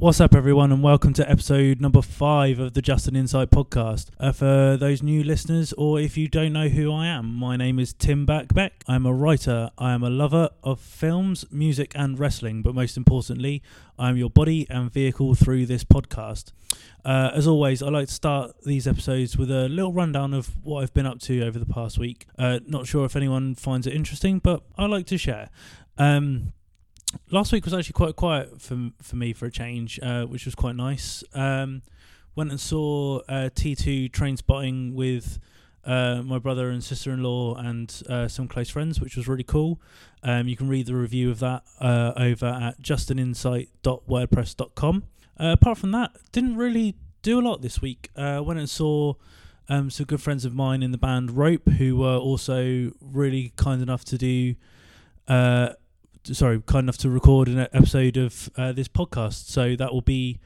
What's up, everyone, and welcome to episode number five of the Just an Insight podcast. Uh, for those new listeners, or if you don't know who I am, my name is Tim Backbeck. I'm a writer, I am a lover of films, music, and wrestling, but most importantly, I am your body and vehicle through this podcast. Uh, as always, I like to start these episodes with a little rundown of what I've been up to over the past week. Uh, not sure if anyone finds it interesting, but I like to share. Um, last week was actually quite quiet for for me for a change, uh, which was quite nice. Um, went and saw uh, T2 Trainspotting with uh, my brother and sister in law and uh, some close friends, which was really cool. Um, you can read the review of that uh, over at justaninsight.wordpress.com. Uh, apart from that, didn't really do a lot this week. Went and saw um, some good friends of mine in the band Rope, who were also really kind enough to do uh, sorry, kind enough to record an episode of uh, this podcast. So that will be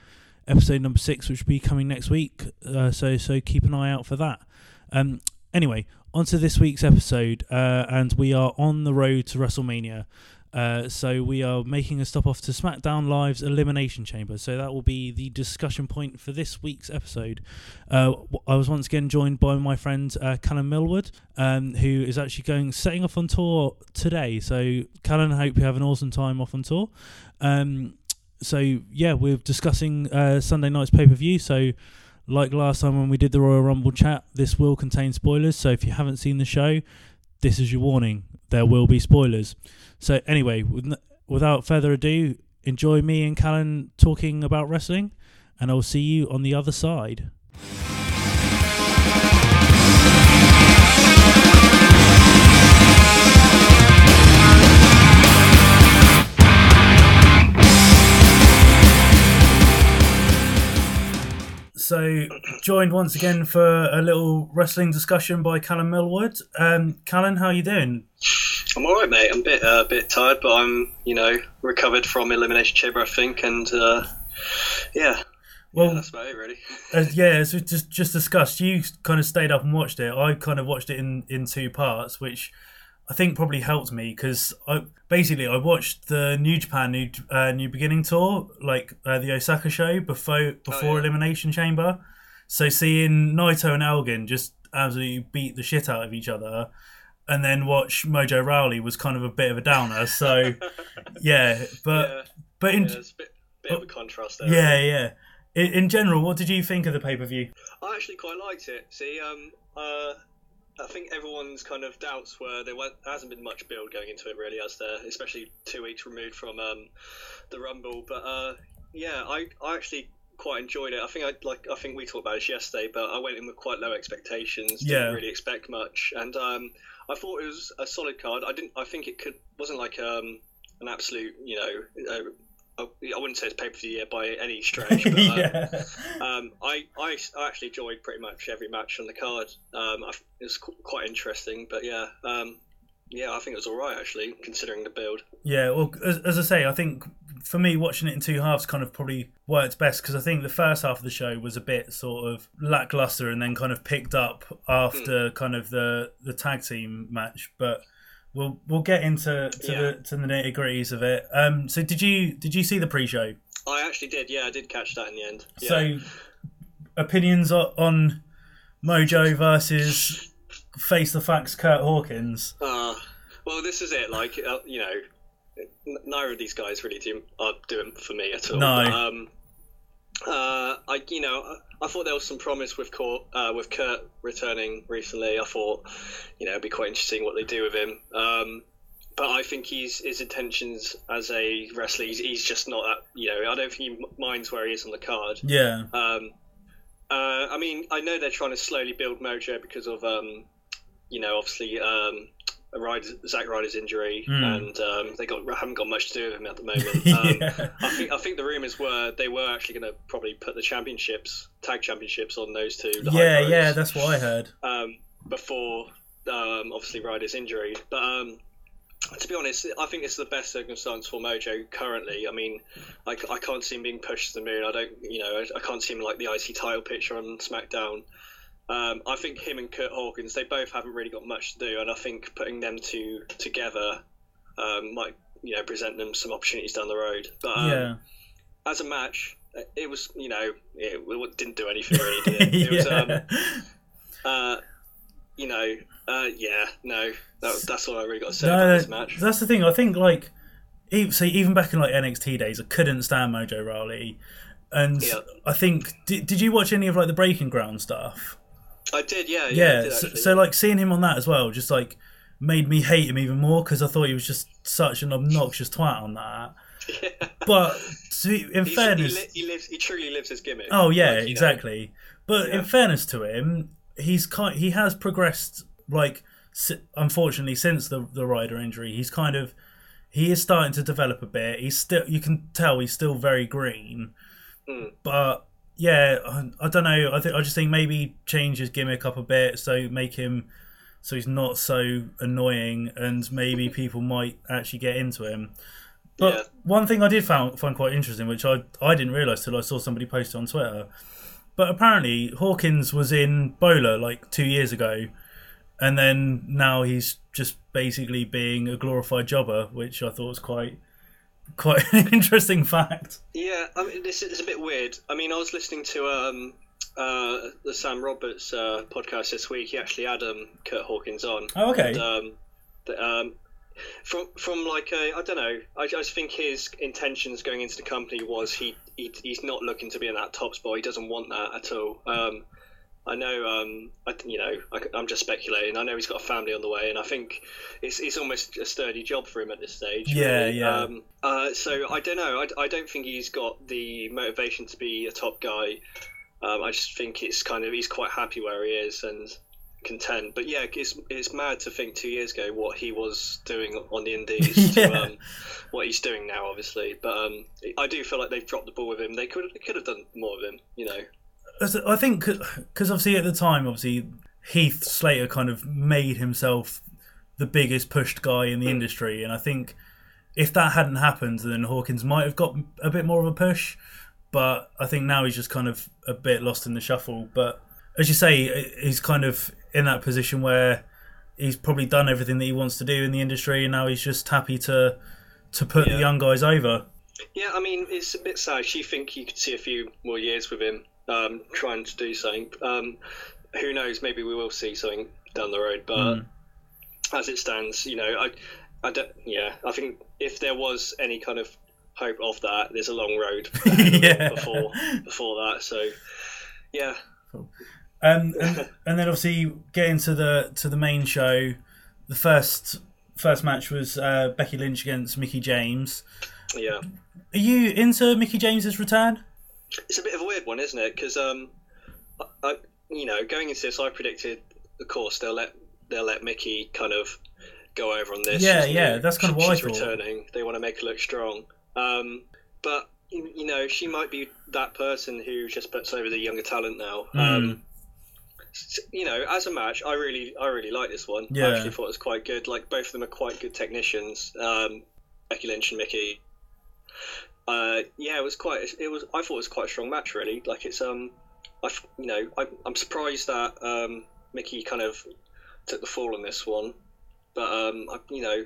episode number six, which will be coming next week. Uh, so so keep an eye out for that. Um, anyway, on to this week's episode, uh, and we are on the road to WrestleMania. Uh, so we are making a stop off to SmackDown Live's Elimination Chamber. So that will be the discussion point for this week's episode. Uh, I was once again joined by my friend uh, Callan Millwood, um, who is actually going setting off on tour today. So Callan, I hope you have an awesome time off on tour. Um, so yeah, we're discussing uh, Sunday night's pay per view. So like last time when we did the Royal Rumble chat, this will contain spoilers. So if you haven't seen the show, this is your warning. There will be spoilers. So anyway, with, without further ado, enjoy me and Callan talking about wrestling, and I'll see you on the other side. So, joined once again for a little wrestling discussion by Callan Millwood. Um, Callan, how are you doing? I'm all right, mate. I'm a bit uh, bit tired, but I'm you know recovered from elimination chamber, I think, and uh, yeah. Well, yeah, that's about it, really. as, yeah, as we just just discussed, you kind of stayed up and watched it. I kind of watched it in in two parts, which I think probably helped me because I basically I watched the New Japan New uh, New Beginning tour, like uh, the Osaka show before before oh, yeah. Elimination Chamber. So seeing Naito and Elgin just absolutely beat the shit out of each other and then watch Mojo Rawley was kind of a bit of a downer. So yeah, but yeah. but in yeah, a bit, bit of a contrast there. Yeah, yeah. In, in, general, what did you think of the pay per view? I actually quite liked it. See, um, uh, I think everyone's kind of doubts were there, hasn't been much build going into it really, as there, especially two weeks removed from um, the Rumble. But uh, yeah, I, I actually quite enjoyed it. I think I like I think we talked about this yesterday, but I went in with quite low expectations. Didn't yeah. really expect much, and um, I thought it was a solid card. I didn't. I think it could wasn't like um, an absolute, you know. I wouldn't say it's pay per view year by any stretch, but um, yeah. um, I, I, I actually enjoyed pretty much every match on the card. Um, I, it was quite interesting, but yeah, um, yeah, I think it was all right actually, considering the build. Yeah, well, as, as I say, I think for me, watching it in two halves kind of probably worked best because I think the first half of the show was a bit sort of lackluster and then kind of picked up after mm. kind of the the tag team match. But we'll we'll get into to yeah. the to the nitty gritties of it. Um, so did you did you see the pre-show? I actually did. Yeah, I did catch that in the end. Yeah. So opinions on Mojo versus face the facts Kurt Hawkins. Uh, well, this is it. Like uh, you know, neither of these guys really do are doing for me at all. No. Um, uh, I you know I thought there was some promise with Kurt, uh, with Kurt returning recently. I thought you know it'd be quite interesting what they do with him. Um, but I think he's his intentions as a wrestler. He's, he's, just not that. You know, I don't think he minds where he is on the card. Yeah. Um, uh, I mean, I know they're trying to slowly build Mojo because of um, you know, obviously um, Ryder, Zack Ryder's injury, mm. and um, they got haven't got much to do with him at the moment. Um, yeah. I think I think the rumors were they were actually going to probably put the championships, tag championships, on those two. Yeah, yeah, that's what I heard. Um, before um, obviously Ryder's injury, but um, to be honest, I think it's the best circumstance for Mojo currently. I mean, I, I can't see him being pushed to the moon. I don't, you know, I, I can't see him like the IC title picture on SmackDown. Um, I think him and Kurt Hawkins, they both haven't really got much to do, and I think putting them two together um, might, you know, present them some opportunities down the road. But um, yeah. as a match, it was you know it, didn't do anything really. Did it? it was, um, uh, you know, uh, yeah, no, that, that's all I really got to say No, about this match. That's the thing. I think like, even, see, even back in like NXT days, I couldn't stand Mojo Rawley, and Yeah. I think did, did you watch any of like the Breaking Ground stuff? I did, yeah, yeah. Yeah. did so, so like seeing him on that as well, just like made me hate him even more because I thought he was just such an obnoxious twat on that. yeah. But to, in He's- he, fairness, li- he lives, he truly lives his gimmick. Oh yeah, Like, you know, exactly. But Yeah. in fairness to him, he's kind he has progressed like unfortunately since the the Ryder injury. He's kind of he is starting to develop a bit. He's still you can tell he's still very green. Mm. But yeah, I, I don't know. I think I just think maybe change his gimmick up a bit so make him so he's not so annoying and maybe people might actually get into him. But Yeah. one thing I did found find quite interesting, which I I didn't realise till I saw somebody post it on Twitter. But apparently Hawkins was in Bola like two years ago, and then now he's just basically being a glorified jobber, which I thought was quite quite an interesting fact. Yeah, I mean, this is a bit weird. I mean, I was listening to um, uh, the Sam Roberts uh, podcast this week. He actually had um, Kurt Hawkins on. Oh, okay. And, um, the, um, from from like a, I don't know. I just think his intentions going into the company was he, he he's not looking to be in that top spot. He doesn't want that at all. Um, I know, um, I, you know, I, am just speculating. I know he's got a family on the way, and I think it's, it's almost a sturdy job for him at this stage. Yeah, really. yeah. Um, uh, so I don't know. I, I don't think he's got the motivation to be a top guy. Um, I just think it's kind of he's quite happy where he is and content. But yeah, it's it's mad to think two years ago what he was doing on the Indies Yeah. to um, what he's doing now, obviously. But um, I do feel like they've dropped the ball with him. They could they could have done more with him, you know. I think because obviously at the time, obviously Heath Slater kind of made himself the biggest pushed guy in the hmm. industry, and I think if that hadn't happened, then Hawkins might have got a bit more of a push. But I think now he's just kind of a bit lost in the shuffle. But as you say, he's kind of in that position where he's probably done everything that he wants to do in the industry, and now he's just happy to to put the young guys over. Yeah, I mean, it's a bit sad. You think you could see a few more years with him um, trying to do something. Um, who knows? Maybe we will see something down the road. But as it stands, you know, I, I don't. Yeah, I think if there was any kind of hope of that, there's a long road ahead of it Yeah. before before that. So, yeah, Um, and, and then obviously getting to the to the main show, the first first match was uh, Becky Lynch against Mickie James. yeah. Are you into Mickie James's return? It's a bit of a weird one, isn't it? Because um, I, I, you know, going into this, I predicted, of course, they'll let they'll let Mickie kind of go over on this. Yeah, yeah, that's kind of She- what I she's returning. They want to make her look strong. Um, but you you know, she might be that person who just puts over the younger talent now. Hmm. Um, you know, as a match, I really, I really like this one. Yeah. I actually thought it was quite good. Like both of them are quite good technicians. Um, Becky Lynch and Mickie. Uh, yeah, it was quite. It was. I thought it was quite a strong match, really. Like it's um, I you know I, I'm surprised that um Mickie kind of took the fall on this one, but um, I, you know,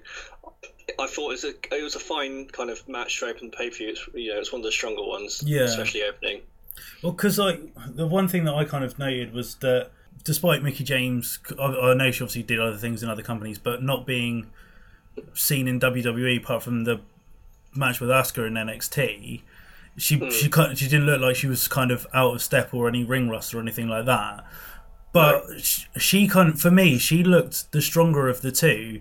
I thought it was a it was a fine kind of match to open the pay per view. It's you know it's one of the stronger ones, Yeah. especially opening. Well, because like the one thing that I kind of noted was that despite Mickie James, I, I know she obviously did other things in other companies, but not being seen in WWE apart from the match with Asuka in NXT, she she kind she didn't look like she was kind of out of step or any ring rust or anything like that. But sh she kind of, for me, she looked the stronger of the two,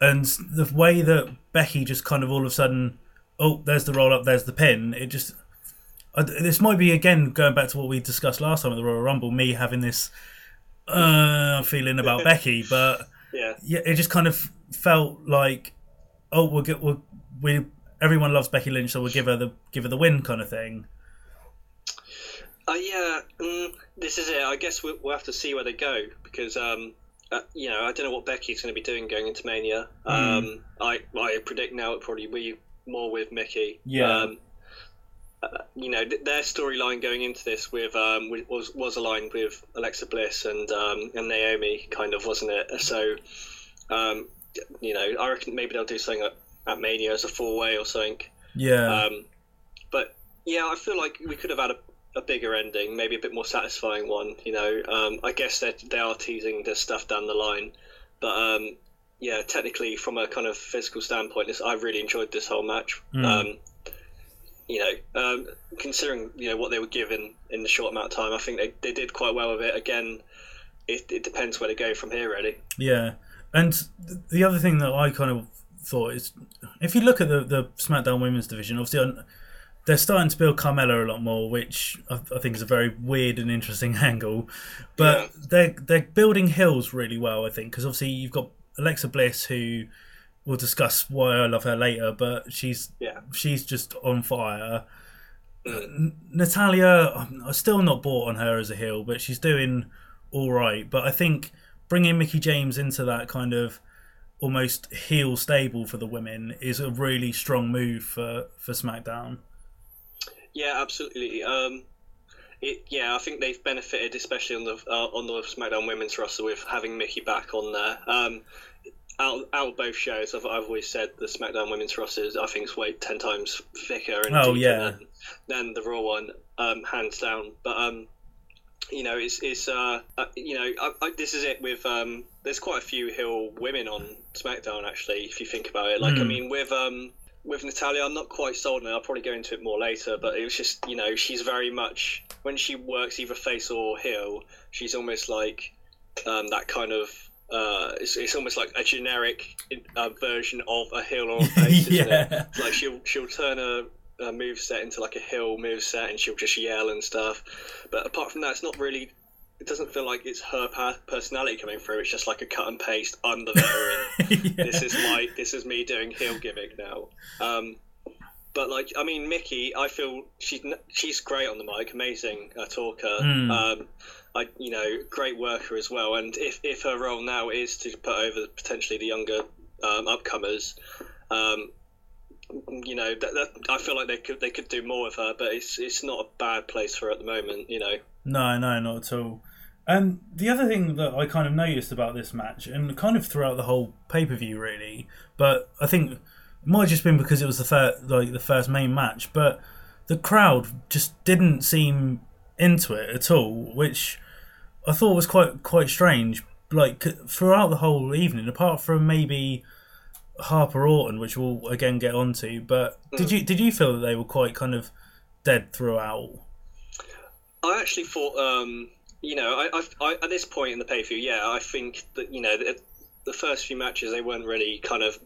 and the way that Becky just kind of all of a sudden, oh, there's the roll up, there's the pin. It just I, this might be again going back to what we discussed last time at the Royal Rumble. Me having this uh, feeling about Becky, but Yeah, yeah, it just kind of felt like, oh, we'll get we'll, we everyone loves Becky Lynch, so we'll give her the give her the win kind of thing. uh, yeah. Mm, this is it. I guess we'll, we'll have to see where they go because um. Uh, you know, I don't know what Becky's going to be doing going into Mania. Hmm. Um, I I predict now it probably be more with Mickie. Yeah. Um, uh, you know, th- their storyline going into this with um, with- was was aligned with Alexa Bliss and um, and Naomi, kind of, wasn't it? So, um, you know, I reckon maybe they'll do something at Mania as a four way or something. Yeah, Um, but yeah, I feel like we could have had a, a bigger ending, maybe a bit more satisfying one. You know, um, I guess they they are teasing this stuff down the line, but um, yeah, technically from a kind of physical standpoint, this, I really enjoyed this whole match. Mm. Um, you know, um, considering you know what they were given in the short amount of time, I think they, they did quite well with it. Again, it, it depends where they go from here, really. Yeah, and the other thing that I kind of thought is, if you look at the the SmackDown Women's division, obviously they're starting to build Carmella a lot more, which I, I think is a very weird and interesting angle. But Yeah. they're they're building heels really well, I think, because obviously you've got Alexa Bliss who. We'll discuss why I love her later, but she's Yeah. she's just on fire. Mm. Uh, N- Natalya, I'm I'm still not bought on her as a heel, but she's doing all right. But I think bringing Mickie James into that kind of almost heel stable for the women is a really strong move for, for SmackDown. Yeah, absolutely. Um, it, yeah, I think they've benefited, especially on the uh, on the SmackDown Women's roster, with having Mickie back on there. Um, out, out of both shows, I've, I've always said the SmackDown Women's roster, is, I think, is way ten times thicker and Oh, yeah. than, than the Raw one, um, hands down. But um, you know, it's it's uh, uh you know, I, I, this is it with um, there's quite a few Heel women on SmackDown actually, if you think about it. Like, I Hmm. mean, with um, with Natalya, I'm not quite sold on it. I'll probably go into it more later, but it was just, you know, she's very much when she works either face or heel, she's almost like um, that kind of. Uh, it's, it's almost like a generic uh, version of a heel or a face. isn't it? yeah. like she'll she'll turn a, a move set into like a heel move set and she'll just yell and stuff but apart from that it's not really it doesn't feel like it's her personality coming through it's just like a cut and paste i'm the veteran yeah. this is my this is me doing heel gimmick now um but like i mean mickie i feel she's she's great on the mic amazing uh, talker Mm. um I, you know, great worker as well. And if, if her role now is to put over potentially the younger um, upcomers, um, you know, that, that, I feel like they could they could do more with her, but it's it's not a bad place for her at the moment. You know, No, no, not at all. And the other thing that I kind of noticed about this match, and kind of throughout the whole pay per view, really, but I think it might have just been because it was the first, like the first main match, but the crowd just didn't seem into it at all, which I thought was quite quite strange. Like throughout the whole evening, apart from maybe Harper Orton, which we'll again get onto, but did you did you feel that they were quite kind of dead throughout? I actually thought, um, you know, I, I, I at this point in the pay per view, yeah, I think that you know. The, the first few matches, they weren't really kind of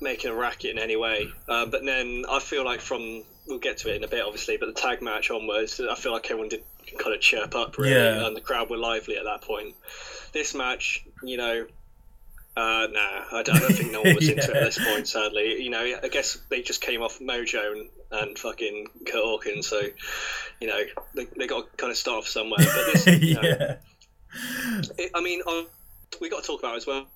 making a racket in any way. Uh, but then I feel like from we'll get to it in a bit, obviously. But the tag match onwards, I feel like everyone did kind of chirp up really, Yeah. and the crowd were lively at that point. This match, you know, uh, nah, I don't, I don't think no one was into it at this point. Sadly, you know, I guess they just came off Mojo and, and fucking Kurt Hawkins, so you know they, they got to kind of start off somewhere. But this, you know, yeah. it, I mean, um, we got to talk about as well.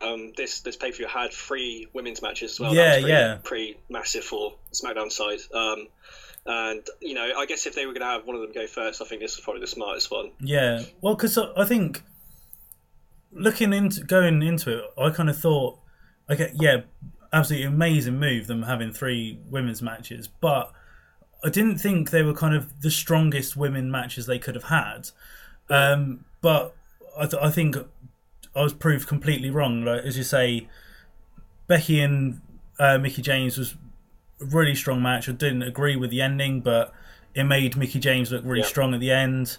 Um, this this pay per view had three women's matches as well. Yeah, pretty, yeah. pretty massive for SmackDown side. Um, and you know, I guess if they were going to have one of them go first, I think this was probably the smartest one. Yeah, well, because I think looking into going into it, I kind of thought, okay, yeah, absolutely amazing move them having three women's matches, but I didn't think they were kind of the strongest women matches they could have had. Um, but I, th- I think I was proved completely wrong. Like as you say, Becky and uh, Mickie James was a really strong match. I didn't agree with the ending, but it made Mickie James look really Yeah. strong at the end.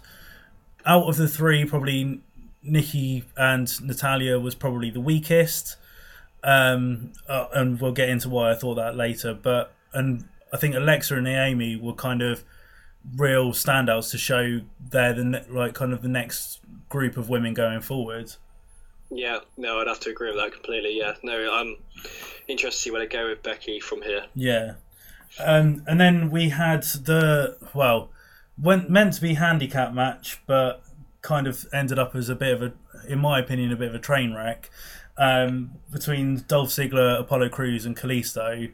Out of the three, probably Nikki and Natalya was probably the weakest. Um, uh, and we'll get into why I thought that later. But and I think Alexa and Naomi were kind of real standouts to show they're the ne- like kind of the next group of women going forward. Yeah, no, I'd have to agree with that completely. Yeah, no, I'm interested to see where they go with Becky from here. Yeah. Um, and then we had the well, went meant to be handicap match, but kind of ended up as a bit of a, in my opinion, a bit of a train wreck um, between Dolph Ziggler, Apollo Crews, and Kalisto.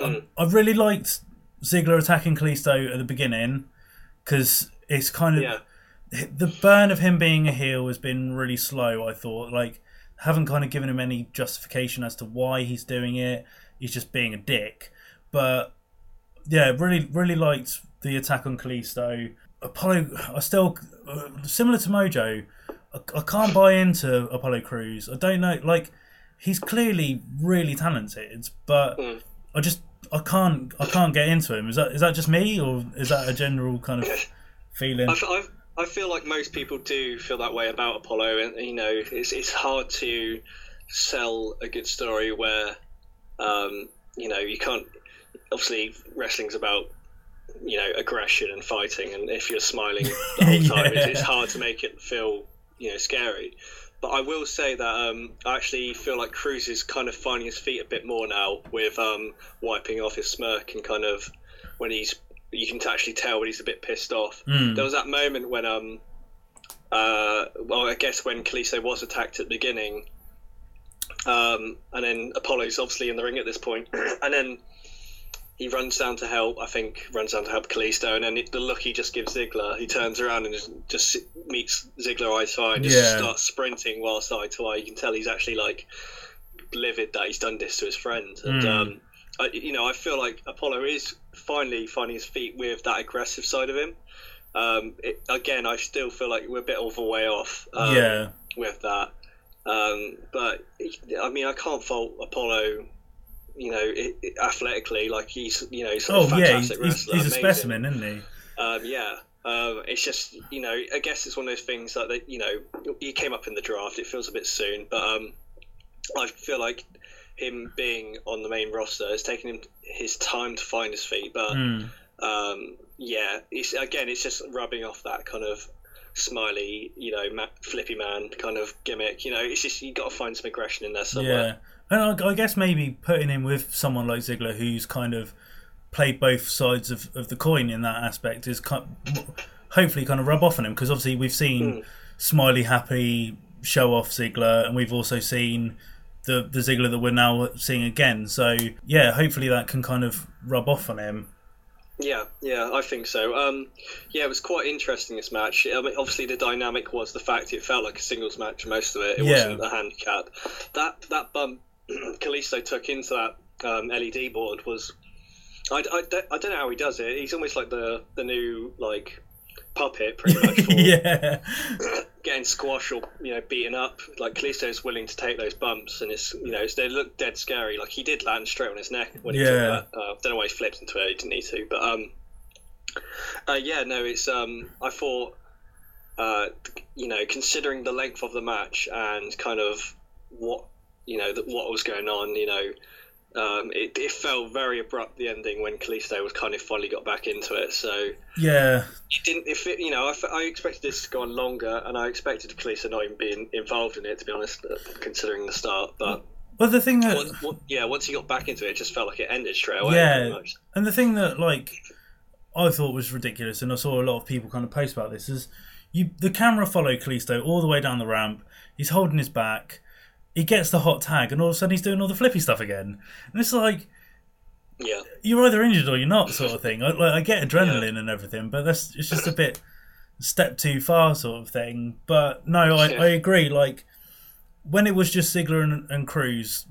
I, I really liked Ziggler attacking Kalisto at the beginning because it's kind of Yeah, the burn of him being a heel has been really slow. I thought like haven't kind of given him any justification as to why he's doing it. He's just being a dick. But yeah, really, really liked the attack on Kalisto, Apollo, I still similar to Mojo. I, I can't buy into Apollo Crews. I don't know, like he's clearly really talented, but Mm. I just I can't I can't get into him. Is that is that just me or is that a general kind of feeling? I've, I've, I feel like most people do feel that way about Apollo, and you know, it's it's hard to sell a good story where, um, you know, you can't. Obviously, wrestling's about you know aggression and fighting, and if you're smiling the whole time, it's, it's hard to make it feel you know scary. But I will say that um, I actually feel like Crews is kind of finding his feet a bit more now with um, wiping off his smirk and kind of when he's you can actually tell when he's a bit pissed off. Mm. There was that moment when um uh well I guess when Kalisto was attacked at the beginning, um and then Apollo's obviously in the ring at this point, and then he runs down to help. I think runs down to help Kalisto, and then it, the look he just gives Ziggler, he turns around and just, just meets Ziggler eye to eye and just Yeah. starts sprinting whilst eye to eye. You can tell he's actually like livid that he's done this to his friend, and Mm. um, I, you know I feel like Apollo is finally finding his feet with that aggressive side of him. Um, it, again, I still feel like we're a bit of a way off. Um, yeah, with that. Um, but I mean, I can't fault Apollo. You know, it, it, athletically, like he's you know he's a oh yeah, he's, fantastic he's, wrestler. he's a amazing. specimen, isn't he? Um, yeah, um, it's just you know I guess it's one of those things that they, you know he came up in the draft. It feels a bit soon, but um, I feel like him being on the main roster has taken him his time to find his feet. But Mm. um, yeah, it's again, it's just rubbing off that kind of smiley, you know, ma- flippy man kind of gimmick. You know, it's just you got to find some aggression in there somewhere. Yeah, and I, I guess maybe putting him with someone like Ziggler, who's kind of played both sides of, of the coin in that aspect, is kind hopefully kind of rub off on him because obviously we've seen Hmm. smiley, happy, show off Ziggler, and we've also seen the the Ziggler that we're now seeing again. So yeah, hopefully that can kind of rub off on him. Yeah, yeah, I think so. Um, yeah, it was quite interesting this match. I mean, obviously the dynamic was the fact it felt like a singles match most of it. It Yeah. wasn't a handicap. That that bump Kalisto took into that um, LED board was. I, I, don't- I don't know how he does it. He's almost like the the new like puppet, pretty much for yeah, getting squashed or you know beaten up. Like Kalisto's willing to take those bumps, and it's you know it's, they look dead scary. Like he did land straight on his neck when he Yeah. took that. Uh, don't know why he flipped into it. He didn't need to, but um, uh, yeah, no, it's um, I thought, uh, you know, considering the length of the match and kind of what you know that what was going on, you know. Um, it, it felt very abrupt the ending when Kalisto was kind of finally got back into it. So yeah, it didn't. If it, you know, I expected this to go on longer, and I expected Kalisa not even being involved in it. To be honest, uh, considering the start, but Well, the thing that once, once- yeah, once he got back into it, it just felt like it ended straight away. Yeah. And the thing that like I thought was ridiculous, and I saw a lot of people kind of post about this, is you the camera followed Kalisto all the way down the ramp. He's holding his back. He gets the hot tag, and all of a sudden he's doing all the flippy stuff again. And it's like Yeah, you're either injured or you're not, sort of thing. I, like, I get adrenaline and everything, but that's it's just a bit step too far, sort of thing. But no, I, Yeah. I agree. Like when it was just Ziggler and, and Crews,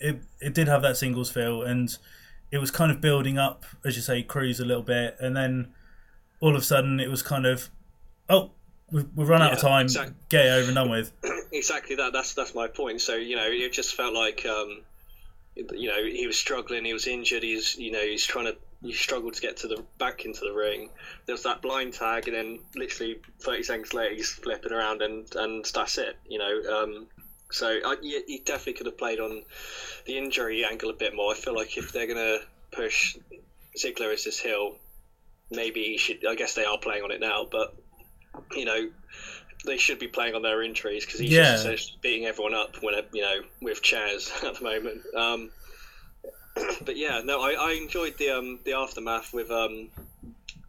it it did have that singles feel, and it was kind of building up, as you say, Crews a little bit, and then all of a sudden it was kind of, oh, we've, we've run out of time, exact- get it over and done with. exactly that. That's that's my point. So you know, it just felt like um, you know he was struggling. He was injured. He's you know he's trying to. He struggled to get to the back into the ring. There was that blind tag, and then literally 30 seconds later, he's flipping around, and and that's it. You know, um, so I, he he definitely could have played on the injury angle a bit more. I feel like if they're gonna push Ziggler as this heel, maybe he should. I guess they are playing on it now, but you know, they should be playing on their injuries because he's Yeah. just beating everyone up when you know with chairs at the moment. Um, but yeah, no, I, I enjoyed the um, the aftermath with um,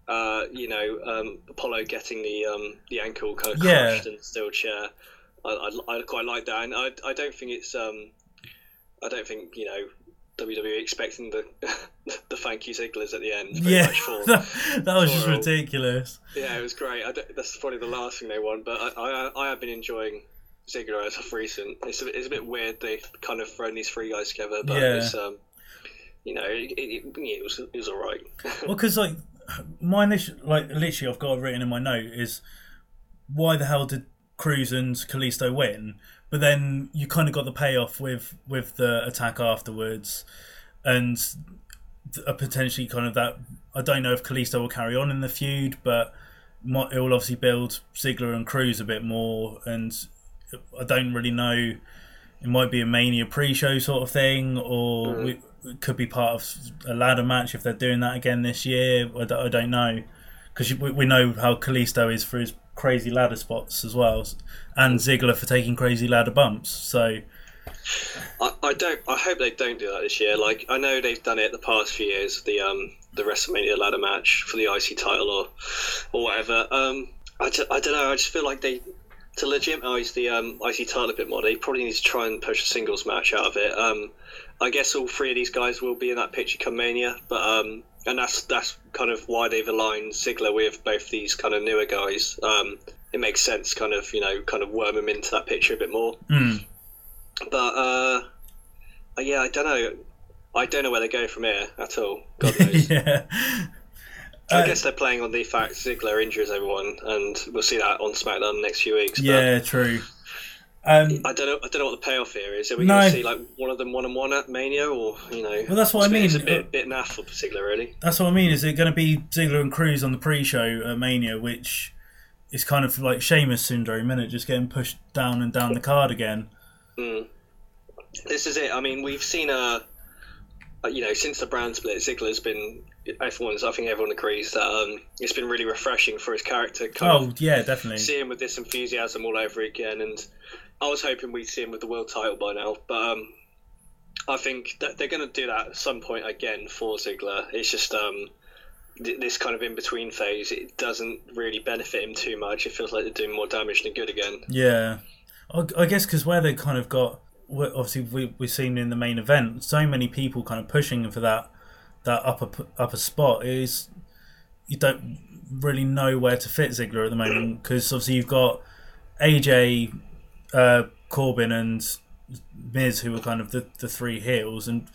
uh, you know um, Apollo getting the um, the ankle kind of Yeah. crushed the steel chair. I, I, I quite like that, and I, I don't think it's um, I don't think you know WWE expecting the the thank you Zigglers at the end. very Yeah, much for, that, that was just for- ridiculous. yeah, it was great. I that's probably the last thing they want, but I, I, I have been enjoying Ziggler as of recent. It's a, bit- it's a bit weird they've kind of thrown these three guys together, but Yeah. it's um, you know, it, it, it, it was it was all right. Well, because like my initial like literally I've got it written in my note is why the hell did Crews and Kalisto win? But then you kind of got the payoff with with the attack afterwards, and a potentially kind of that. I don't know if Kalisto will carry on in the feud, but it will obviously build Ziggler and Crews a bit more, and I don't really know. It might be a Mania pre-show sort of thing, or mm. it could be part of a ladder match if they're doing that again this year. I don't, I don't know because we know how Kalisto is for his crazy ladder spots as well, and Ziggler for taking crazy ladder bumps. So. I, I don't. I hope they don't do that this year. Like I know they've done it the past few years. The um the WrestleMania ladder match for the IC title or or whatever. Um, I, d- I don't know. I just feel like they to legitimize the um, IC title a bit more. They probably need to try and push a singles match out of it. Um, I guess all three of these guys will be in that picture come Mania, but um, and that's that's kind of why they've aligned Ziggler with both these kind of newer guys. Um, it makes sense, kind of you know, kind of worm them into that picture a bit more. Mm. But uh, yeah, I don't know. I don't know where they go from here at all. God knows. yeah. I uh, guess they're playing on the fact Ziggler injures everyone, and we'll see that on SmackDown next few weeks. Yeah, true. Um, I don't know. I don't know what the payoff here is. Are we no. going to see like one of them one on one at Mania, or you know? Well, that's what I mean. It's a bit, bit naff for Ziggler, really. That's what I mean. Is it going to be Ziggler and Crews on the pre-show at Mania, which is kind of like Sheamus syndrome, isn't it? Just getting pushed down and down the card again. Mm. This is it. I mean, we've seen a, a, you know, since the brand split, Ziggler's been. Everyone's, I think everyone agrees that um, it's been really refreshing for his character. oh yeah, definitely. See him with this enthusiasm all over again, and I was hoping we'd see him with the world title by now, but um, I think that they're going to do that at some point again for Ziggler. It's just um, th- this kind of in between phase. It doesn't really benefit him too much. It feels like they're doing more damage than good again. Yeah, I, guess because where they kind of got obviously we we've seen in the main event so many people kind of pushing for that that upper upper spot is you don't really know where to fit Ziggler at the moment because obviously you've got AJ uh, Corbin and Miz, who were kind of the, the three heels, and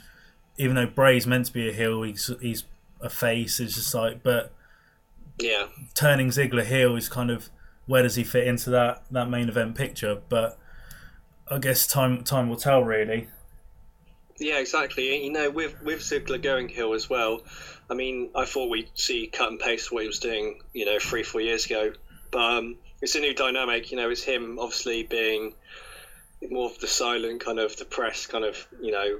even though Bray's meant to be a heel, he's he's a face. It's just like, but yeah, turning Ziggler heel is kind of where does he fit into that that main event picture? But I guess time time will tell, really. Yeah, exactly. You know, with with Ziggler going heel as well. I mean, I thought we'd see cut and paste what he was doing, you know, three four years ago, but um, it's a new dynamic. You know, it's him obviously being more of the silent kind of depressed kind of you know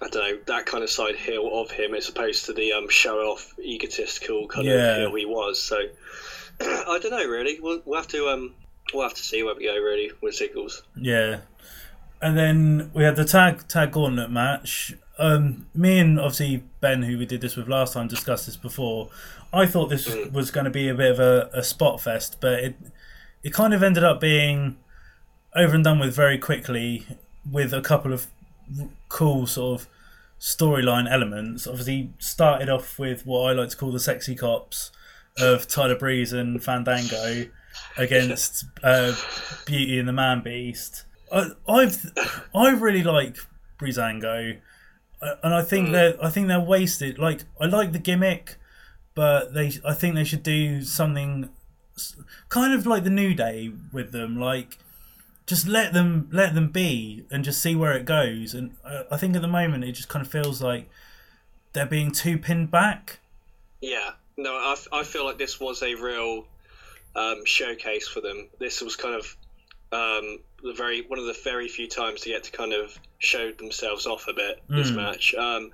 I don't know that kind of side heel of him as opposed to the um, show off egotistical kind yeah. of heel he was. So I don't know really. We'll, we'll have to um we'll have to see where we go really with Ziggles. Yeah, and then we had the tag tag gauntlet match. Um, me and obviously Ben, who we did this with last time, discussed this before. I thought this mm. was going to be a bit of a, a spot fest, but it it kind of ended up being over and done with very quickly with a couple of cool sort of storyline elements. Obviously, started off with what I like to call the sexy cops of Tyler Breeze and Fandango against uh, Beauty and the Man Beast. I, I've I really like Breezango, uh, and I think mm. they're I think they're wasted. Like I like the gimmick, but they I think they should do something kind of like the New Day with them, like just let them let them be and just see where it goes. And I think at the moment it just kind of feels like they're being too pinned back. Yeah, no, I, I feel like this was a real um, showcase for them. This was kind of um, the very one of the very few times to get to kind of show themselves off a bit mm. this match. Um,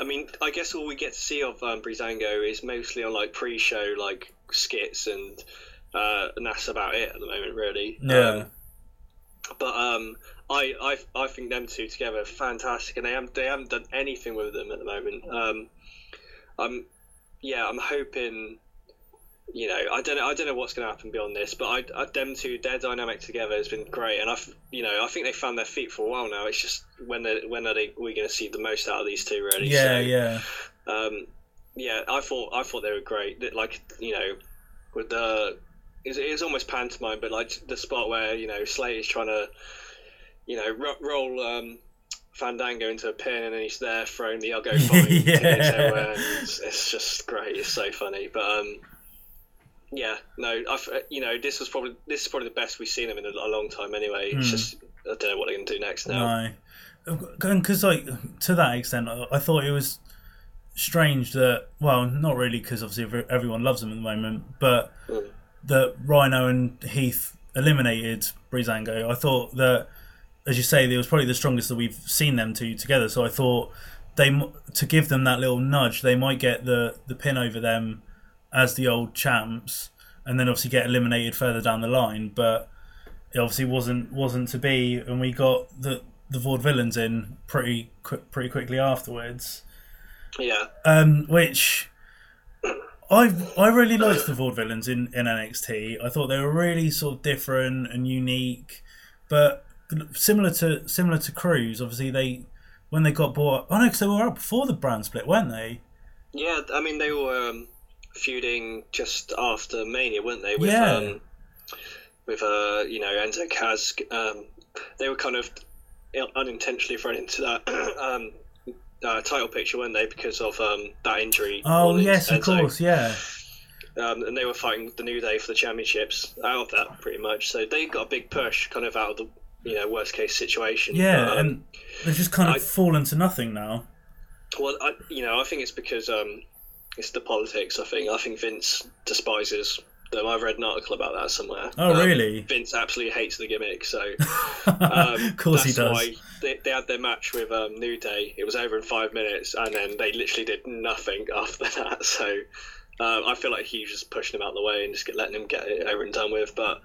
I mean, I guess all we get to see of um, Breezango is mostly on like pre-show like skits and uh, and that's about it at the moment, really. Yeah. Um, but um, I, I I think them two together are fantastic, and they haven't they haven't done anything with them at the moment. Um, I'm yeah, I'm hoping. You know, I don't know. I don't know what's going to happen beyond this, but I, I, them two, their dynamic together has been great, and I've, you know, I think they found their feet for a while now. It's just when they, when are they we're going to see the most out of these two, really? Yeah, so, yeah. Um, yeah, I thought I thought they were great. Like you know, with the it's, it's almost pantomime, but like the spot where you know Slate is trying to, you know, ro- roll um, Fandango into a pin, and then he's there throwing the I'll go fine Yeah. it's, it's just great. It's so funny, but um, yeah, no, I've, you know, this was probably this is probably the best we've seen him in a, a long time. Anyway, it's Hmm. just I don't know what they're going to do next now. No, because like to that extent, I I thought it was strange that well, not really because obviously everyone loves him at the moment, but Mm. that Rhyno and Heath eliminated Breezango. I thought that, as you say, it was probably the strongest that we've seen them two together. So I thought they to give them that little nudge, they might get the the pin over them as the old champs, and then obviously get eliminated further down the line, but it obviously wasn't wasn't to be, and we got the the vaudevillains in pretty quick, pretty quickly afterwards. Yeah, Um, which I I really liked the vaudevillains in in NXT. I thought they were really sort of different and unique, but similar to similar to Crews. Obviously, they when they got bought. Oh no, because they were up before the brand split, weren't they? yeah. I mean, they were um, feuding just after Mania, weren't they? With, Yeah. Um, with uh, you know, Enzo Cass. Um, they were kind of unintentionally thrown into that um, uh, title picture, weren't they? Because of um, that injury. Oh yes, of course, yeah. um, and they were fighting the New Day for the championships out of that pretty much. So they got a big push, kind of out of the you know worst case situation. Yeah, But, um, and they've just kind of I- fallen to nothing now. well, I, you know, I think it's because um, it's the politics. I think I think Vince despises them. I've read an article about that somewhere. Oh, Um, really? Vince absolutely hates the gimmick. So of um, course he that's does. Why they, they had their match with um, New Day. It was over in five minutes, and then they literally did nothing after that. So uh, I feel like he was just pushing him out of the way and just letting him get it over and done with. But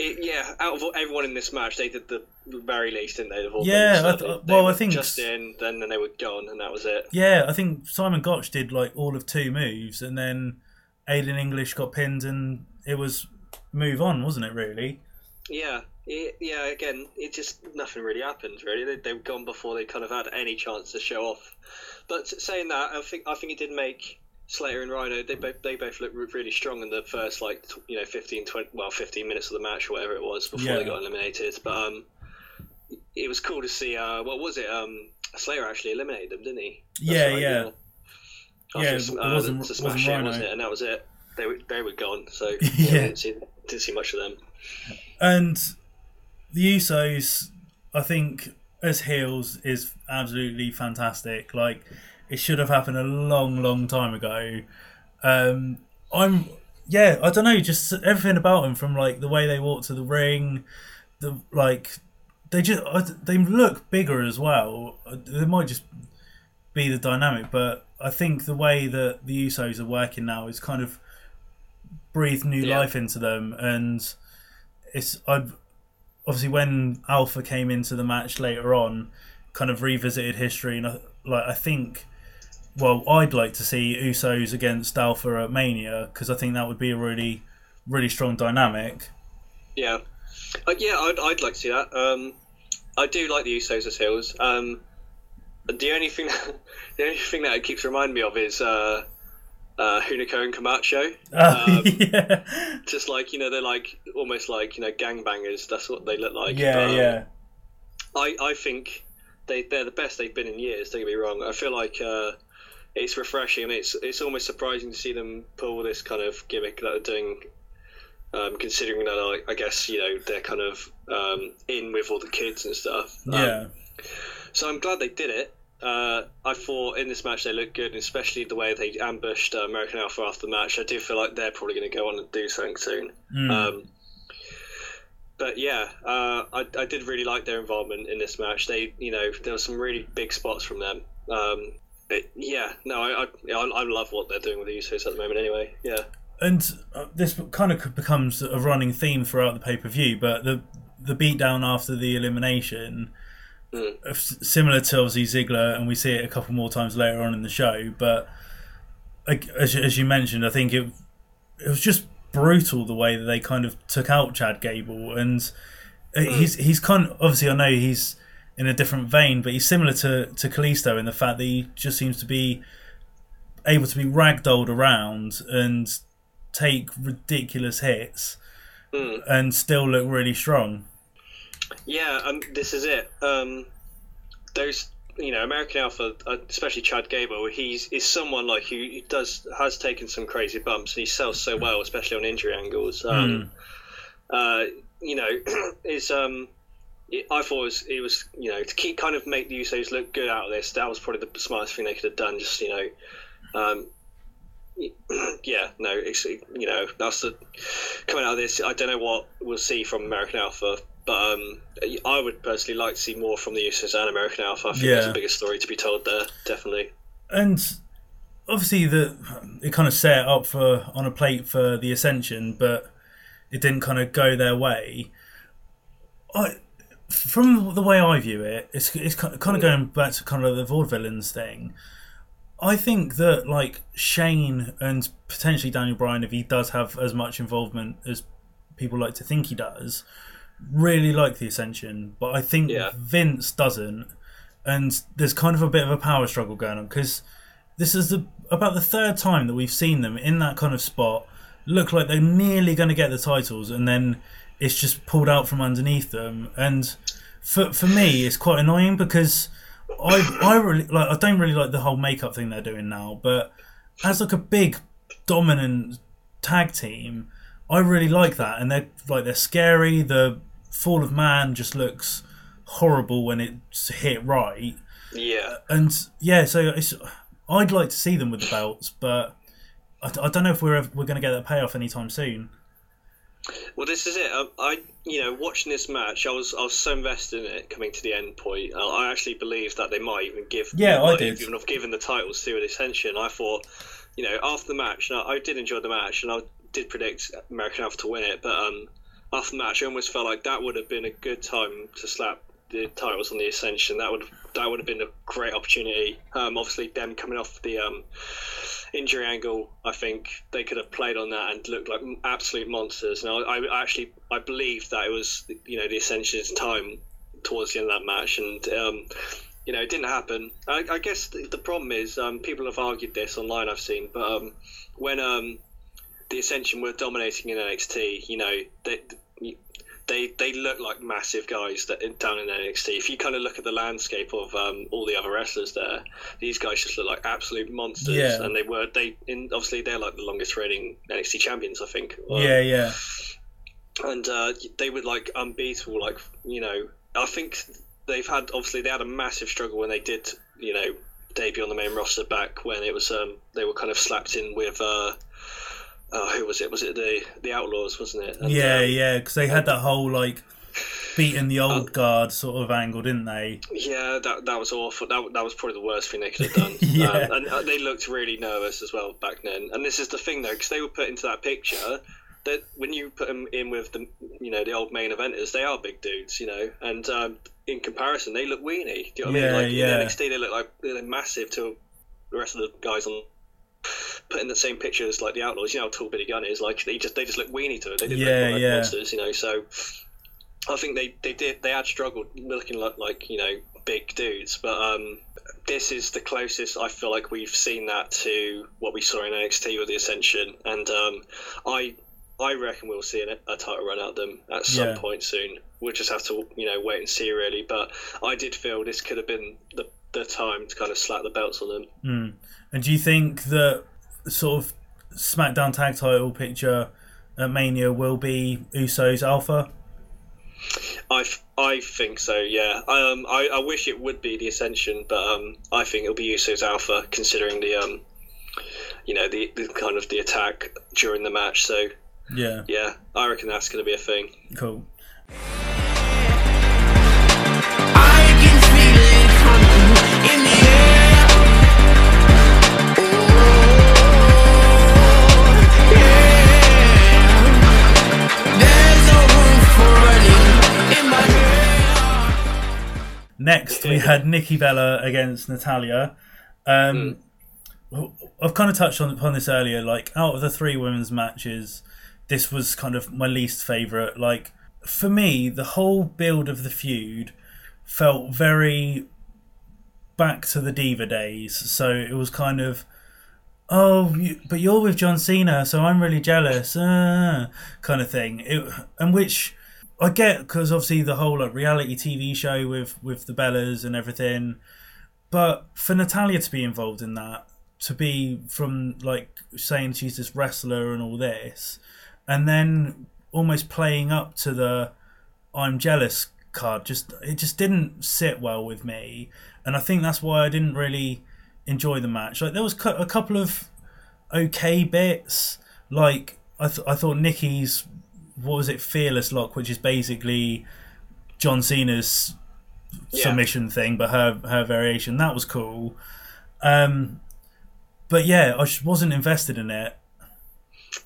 it, yeah, out of everyone in this match, they did the very least, didn't they? They've all Yeah, I th- well, I think- just in, then then they were gone, and that was it. Yeah, I think Simon Gotch did like all of two moves, and then Aiden English got pinned, and it was move on, wasn't it? Really? Yeah, it, yeah. Again, it just nothing really happened. Really, they, they were gone before they kind of had any chance to show off. But saying that, I think I think it did make Slater and Rhyno. They both they both looked really strong in the first like you know 15, 20, well 15 minutes of the match or whatever it was before Yeah. they got eliminated. But um, it was cool to see. Uh, what was it? Um, Slater actually eliminated them, didn't he? That's Yeah, right, yeah. After Yeah, it uh, wasn't- wasn't Rhyno. wasn't it? And that was it. They were they were gone. So Yeah. yeah, didn't see didn't see much of them. And the Usos, I think, as heels, is absolutely fantastic. Like it should have happened a long, long time ago. Um, I'm, yeah, I don't know, just everything about them, from like the way they walk to the ring, the like, they just they look bigger as well. It might just be the dynamic, but I think the way that the Usos are working now is kind of breathed new Yeah. life into them, and it's I obviously when Alpha came into the match later on, kind of revisited history, and I, like I think, well, I'd like to see Usos against Alpha at Mania because I think that would be a really, really strong dynamic. Yeah, uh, yeah, I'd, I'd like to see that. Um, I do like the Usos as heels. Um, the only thing, the only thing that it keeps reminding me of is uh, uh, Hunico and Camacho. Uh, yeah, Just like you know, they're like almost like you know gangbangers. That's what they look like. yeah, But, um, yeah. I, I think they they're the best they've been in years. Don't get me wrong. I feel like uh, it's refreshing and it's it's almost surprising to see them pull this kind of gimmick that they're doing. Um, considering that, like, I guess you know they're kind of um, in with all the kids and stuff. Um, Yeah, so I'm glad they did it. Uh, I thought in this match they looked good, especially the way they ambushed uh, American Alpha after the match. I do feel like they're probably going to go on and do something soon. Mm. Um, but yeah, uh, I, I did really like their involvement in this match. They, you know, there were some really big spots from them. Um, it, yeah, no, I, I, yeah, I, I love what they're doing with the Usos at the moment. Anyway, yeah, and uh, this kind of becomes a running theme throughout the pay per view. But the the beatdown after the elimination, Mm. uh, similar to obviously Ziggler, and we see it a couple more times later on in the show. But as you- as you mentioned, I think it it was just brutal the way that they kind of took out Chad Gable, and uh, he's he's kind of, obviously I know he's in a different vein, but he's similar to to Kalisto in the fact that he just seems to be able to be ragdolled around and take ridiculous hits Mm. and still look really strong. yeah. Um, this is it. Um, those you know American Alpha, uh, especially Chad Gable, he's is someone like who does has taken some crazy bumps and he sells so well, especially on injury angles. Um, uh, you know, is um, I thought it was, it was you know to keep kind of make the Usos look good out of this. That was probably the smartest thing they could have done. Just you know, um, yeah, no, it's you know that's the coming out of this. I don't know what we'll see from American Alpha, but um, I would personally like to see more from the Usos and American Alpha. I think there's a bigger story to be told there, definitely. and obviously the it kind of set it up for on a plate for the ascension, but it didn't kind of go their way. I, from the way I view it, it's it's kind of going back to kind of the vaudevillains thing. I think that like Shane and potentially Daniel Bryan, if he does have as much involvement as people like to think he does, really like the Ascension. But I think Yeah. Vince doesn't, and there's kind of a bit of a power struggle going on because this is the about the third time that we've seen them in that kind of spot look like they're nearly going to get the titles and then it's just pulled out from underneath them. And for for me it's quite annoying because I I really like I don't really like the whole makeup thing they're doing now but as like a big dominant tag team I really like that. And they're like they're scary. The fall of man just looks horrible when it's hit right. Yeah, and yeah, so it's, I'd like to see them with the belts, but I, I don't know if we're we're going to get that payoff anytime soon. Well, this is it. Um, I, you know, watching this match, I was I was so invested in it coming to the end point. Uh, I actually believed that they might even give, Yeah, I did. even have given the titles to an Ascension. I thought, you know, after the match, and I, I did enjoy the match, and I did predict American Alpha to win it, but um, after the match, I almost felt like that would have been a good time to slap the titles on the Ascension. That would that would have been a great opportunity. Um, obviously, them coming off the um, injury angle, I think they could have played on that and looked like absolute monsters. And I, I actually I believe that it was you know the Ascension's time towards the end of that match, and um, you know it didn't happen. I, I guess the, the problem is um, people have argued this online. I've seen, but um, when um, the Ascension were dominating in NXT, you know they. They, they look like massive guys that down in NXT. If you kind of look at the landscape of um, all the other wrestlers there, these guys just look like absolute monsters. Yeah. And they were they in obviously they're like the longest reigning NXT champions, I think. Um, yeah, yeah, and uh, they were like unbeatable. Like you know, I think they've had obviously they had a massive struggle when they did you know debut on the main roster back when it was um they were kind of slapped in with uh, uh who was it? Was it the the Outlaws? Wasn't it? And, yeah, um, yeah. Because they had that whole like beating the old guard sort of angle, didn't they? Yeah, that that was awful. That, that was probably the worst thing they could have done. Yeah. um, and uh, they looked really nervous as well back then. And this is the thing though, because they were put into that picture. That when you put them in with the you know the old main eventers, they are big dudes, you know. And um, in comparison, they look weeny. Do you know what Yeah, I mean? Like yeah. in NXT, they look like they're massive to the rest of the guys on. Put in the same picture as like the Outlaws, you know how tall Billy Gunn is. Like they just they just look weeny to it. They didn't Yeah, look like yeah. monsters, you know. So I think they, they did they had struggled looking like like you know big dudes, but um, this is the closest I feel like we've seen that to what we saw in NXT with the Ascension, and um, I I reckon we'll see an, a title run out them at some Yeah. point soon. We'll just have to you know wait and see really, but I did feel this could have been the the time to kind of slap the belts on them. Mm. And do you think that sort of SmackDown tag title picture at Mania will be Usos Alpha? I, I think so, yeah. Um, I, I wish it would be the Ascension, but um, I think it'll be Usos Alpha, considering the um, you know, the, the kind of the attack during the match. So Yeah, yeah, I reckon that's going to be a thing. cool. Next, we had Nikki Bella against Natalya. Um, I've kind of touched on upon this earlier. Like, out of the three women's matches, this was kind of my least favorite. Like, for me, the whole build of the feud felt very back to the Diva days. So it was kind of, oh, you, but you're with John Cena, so I'm really jealous, uh, kind of thing. It, and which I get because obviously the whole like reality TV show with with the Bellas and everything, but for Natalya to be involved in that, to be from like saying she's this wrestler and all this, and then almost playing up to the I'm jealous card, just it just didn't sit well with me, and I think that's why I didn't really enjoy the match. Like there was a couple of okay bits, like I th- I thought Nikki's what was it fearless lock, which is basically John Cena's Yeah. submission thing, but her her variation that was cool. Um, but yeah, I just wasn't invested in it.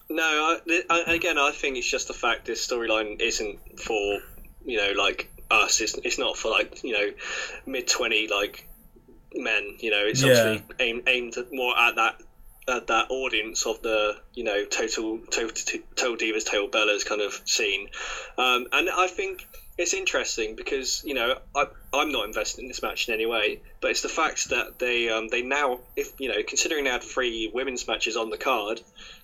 No, I, I, again, I think it's just the fact this storyline isn't for you know like us. It's, it's not for like you know mid twenty like men. You know, it's Yeah. obviously aimed aimed more at that at that audience of the you know total total total divas, total bellas kind of scene. Um, and I think it's interesting because you know I, I'm not invested in this match in any way, but it's the fact that they um, they now if you know considering they had three women's matches on the card.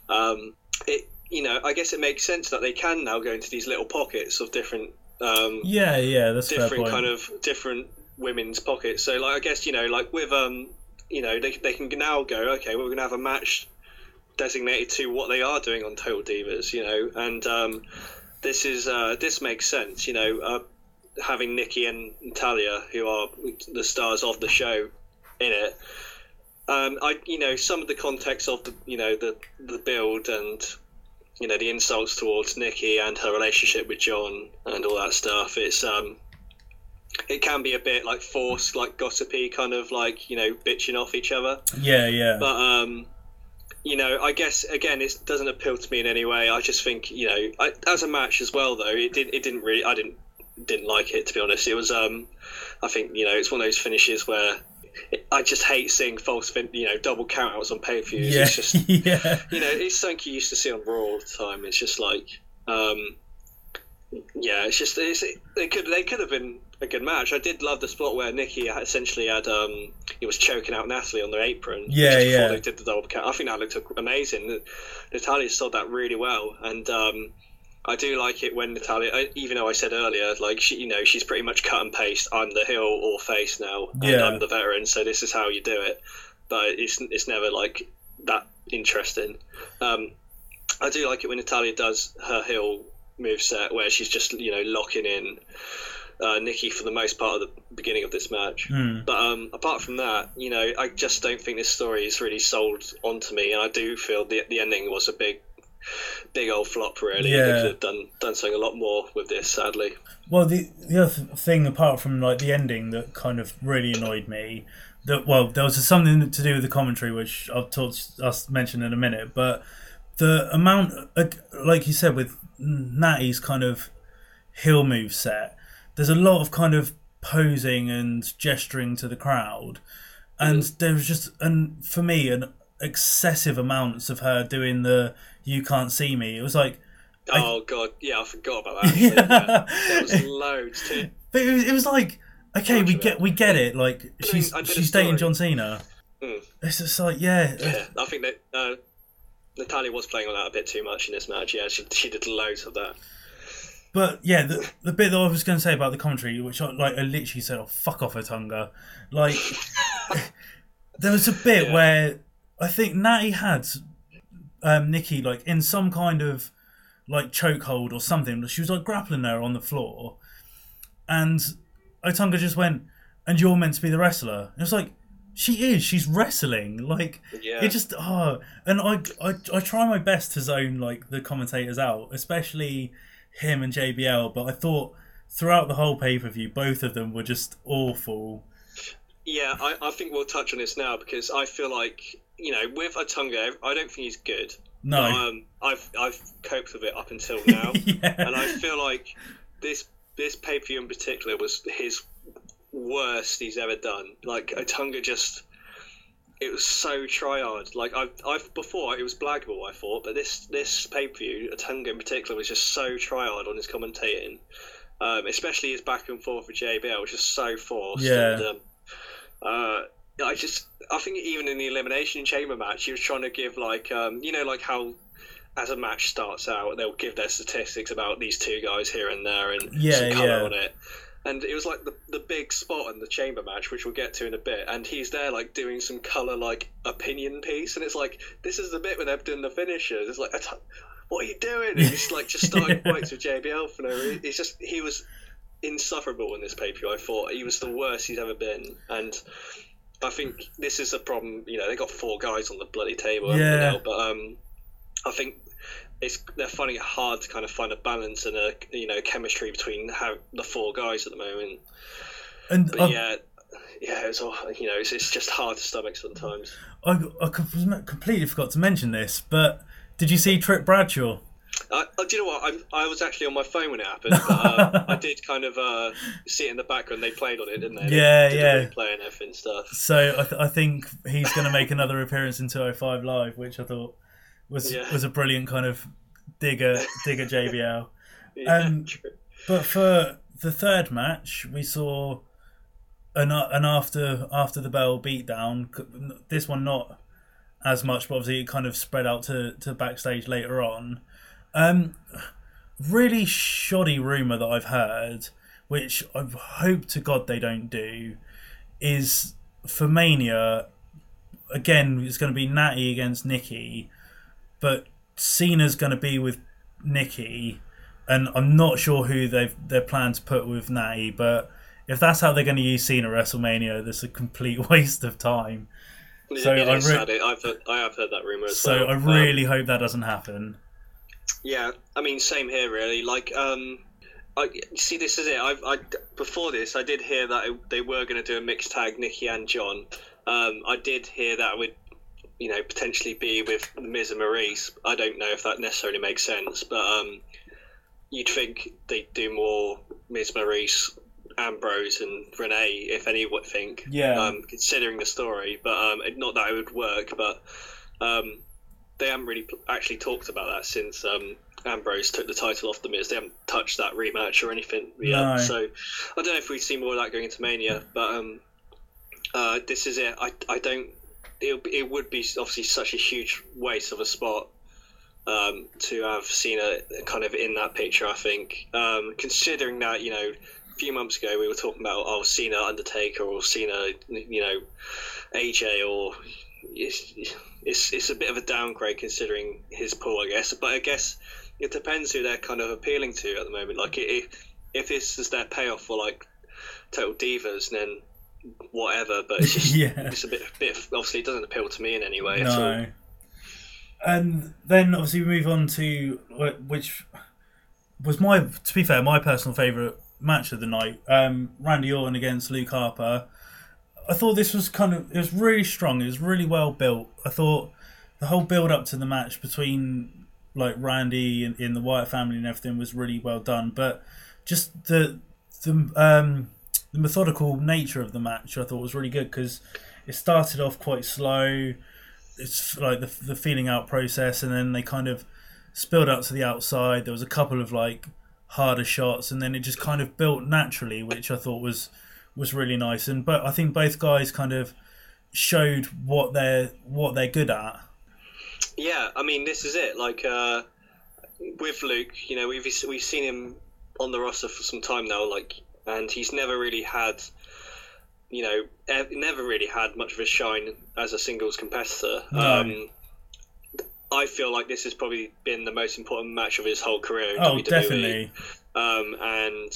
Um, it you know I guess it makes sense that they can now go into these little pockets of different um, Yeah, yeah, that's different kind of different women's pockets. So like I guess you know like with um you know they they can now go okay we're gonna have a match designated to what they are doing on Total Divas you know and um, this is uh, this makes sense you know uh, having Nikki and Natalya who are the stars of the show in it. Um, I, you know, some of the context of the, you know, the the build and, you know, the insults towards Nikki and her relationship with John and all that stuff. It's um, it can be a bit like forced, like gossipy, kind of like you know, bitching off each other. yeah, yeah, But um, you know, I guess again, it doesn't appeal to me in any way. I just think you know, I, as a match as well, though, it did it didn't really, I didn't didn't like it to be honest. It was um, I think you know, it's one of those finishes where. I just hate seeing false, fin- you know, double countouts on pay per views. yeah, It's just yeah, you know, it's something you used to see on Raw all the time. It's just like, um, yeah, it's just it's, they could they could have been a good match. I did love the spot where Nikki essentially had um, he was choking out Natalie on their apron. Yeah, yeah. They did the double count, I think that looked amazing. Natalya sold that really well, and um, I do like it when Natalya, even though I said earlier, like she, you know, she's pretty much cut and paste. I'm the heel or face now, and Yeah. I'm the veteran, so this is how you do it. But it's it's never like that interesting. Um, I do like it when Natalya does her heel move set, where she's just you know locking in uh, Nikki for the most part of the beginning of this match. Hmm. But um, apart from that, you know, I just don't think this story is really sold onto me, and I do feel the the ending was a big, big old flop. Really, Yeah. they could have done done something a lot more with this. Sadly, Well, the the other thing apart from like the ending that kind of really annoyed me, that well, there was something to do with the commentary, which I'll talk I'll mention in a minute. But the amount, like- like you said, with Natty's kind of heel move set, there's a lot of kind of posing and gesturing to the crowd, and there was just and for me an excessive amounts of her doing the "you can't see me." It was like. I- oh god, yeah, I forgot about that. yeah. There was loads too. But it was, it was like, okay, we get it. we get it. Like she's I she's dating. John Cena. Mm. It's just like yeah, Yeah, I think that uh, Natalya was playing on that a bit too much in this match. Yeah, she she did loads of that. But yeah, the, the bit that I was going to say about the commentary, which I like, I literally said, "Oh fuck off, Otunga." Like there was a bit Yeah. where I think Natty had um, Nikki like in some kind of like chokehold or something. She was like grappling her on the floor, and Otunga just went, "And you're meant to be the wrestler." And it's like. She is. She's wrestling. Like Yeah. it just oh, and I, I I try my best to zone like the commentators out, especially him and JBL. But I thought throughout the whole pay per view, both of them were just awful. Yeah, I, I think we'll touch on this now because I feel like you know with Otunga, I don't think he's good. No, But, um, I've I've coped with it up until now, yeah, and I feel like this this pay per view in particular was his worst he's ever done. Like Otunga just. It was so try hard. Like I've, I've before it was blackable. I thought, but this this pay per view, Otunga in particular, was just so try hard on his commentating, um, especially his back and forth with JBL was just so forced. Yeah. And, um, uh, I just I think even in the elimination chamber match, he was trying to give like um, you know like how as a match starts out, they'll give their statistics about these two guys here and there and Yeah, some colour yeah. on it. And it was like the, the big spot in the chamber match, which we'll get to in a bit. And he's there, like doing some color, like opinion piece, and it's like this is the bit where they're doing the finishers. It's like, what are you doing? And he's like just starting fights with JBL for no reason. It's just he was insufferable in this pay per view. I thought he was the worst he's ever been, and I think this is a problem. You know, they got four guys on the bloody table, Yeah. now? but um, I think it's they're finding it hard to kind of find a balance and a you know chemistry between how the four guys at the moment. And But I, yeah, yeah, it's all you know. It's, it's just hard to stomach sometimes. I, I completely forgot to mention this, but did you see Trip Bradshaw? I, I, do you know what? I'm, I was actually on my phone when it happened. But, uh, I did kind of uh, see it in the background. They played on it, didn't they? Yeah, they yeah. Replay and everything stuff. So I, th- I think he's going to make another appearance in 205 Live, which I thought was Yeah. was a brilliant kind of digger digger JBL. Yeah, Um. But for the third match, we saw an an after after the bell beatdown. This one not as much, but obviously it kind of spread out to, to backstage later on. Um, really shoddy rumor that I've heard, which I hope to God they don't do, is for Mania. Again, it's going to be Natty against Nikki, but Cena's going to be with Nikki, and I'm not sure who they've they're planned to put with Natty. But if that's how they're going to use Cena at WrestleMania, that's a complete waste of time. so It I re- I've heard, I have heard that rumor as So well. I Um, really hope that doesn't happen. Yeah, I mean, same here, really. Like, um, I see. This is it. I've, I before this, I did hear that it, they were going to do a mixed tag, Nikki and John. Um, I did hear that would, you know, potentially be with Miz and Maryse. I don't know if that necessarily makes sense, but um, you'd think they'd do more Miz, Maryse, Ambrose, and Renee, if any would think. Yeah. Um, considering the story, but um, not that it would work, but um, they haven't really actually talked about that since um, Ambrose took the title off the Miz. They haven't touched that rematch or anything yet. No. So I don't know if we'd see more of that going into Mania, but um, uh, this is it. I, I don't. It, it would be obviously such a huge waste of a spot um, to have Cena kind of in that picture. I think, um, considering that you know, a few months ago we were talking about oh Cena Undertaker or Cena, you know, AJ or it's, it's it's a bit of a downgrade considering his pull, I guess. But I guess it depends who they're kind of appealing to at the moment. Like if if this is their payoff for like Total Divas, then whatever. But it's just Yeah. it's a bit bit obviously it doesn't appeal to me in any way. at all. And then obviously we move on to which was my, to be fair, my personal favourite match of the night. Um, Randy Orton against Luke Harper. I thought this was kind of it was really strong. It was really well built. I thought the whole build up to the match between like Randy and in the Wyatt family and everything was really well done. But just the the um, the methodical nature of the match I thought was really good because it started off quite slow. It's like the the feeling out process, and then they kind of spilled out to the outside. There was a couple of like harder shots, and then it just kind of built naturally, which I thought was was really nice. And but I think both guys kind of showed what they're what they're good at. Yeah, I mean, this is it. Like uh, with Luke, you know, we've we've seen him on the roster for some time now. Like, and he's never really had, you know, ev- never really had much of a shine as a singles competitor. No. Um, I feel like this has probably been the most important match of his whole career. Oh, WWE. definitely. Um, and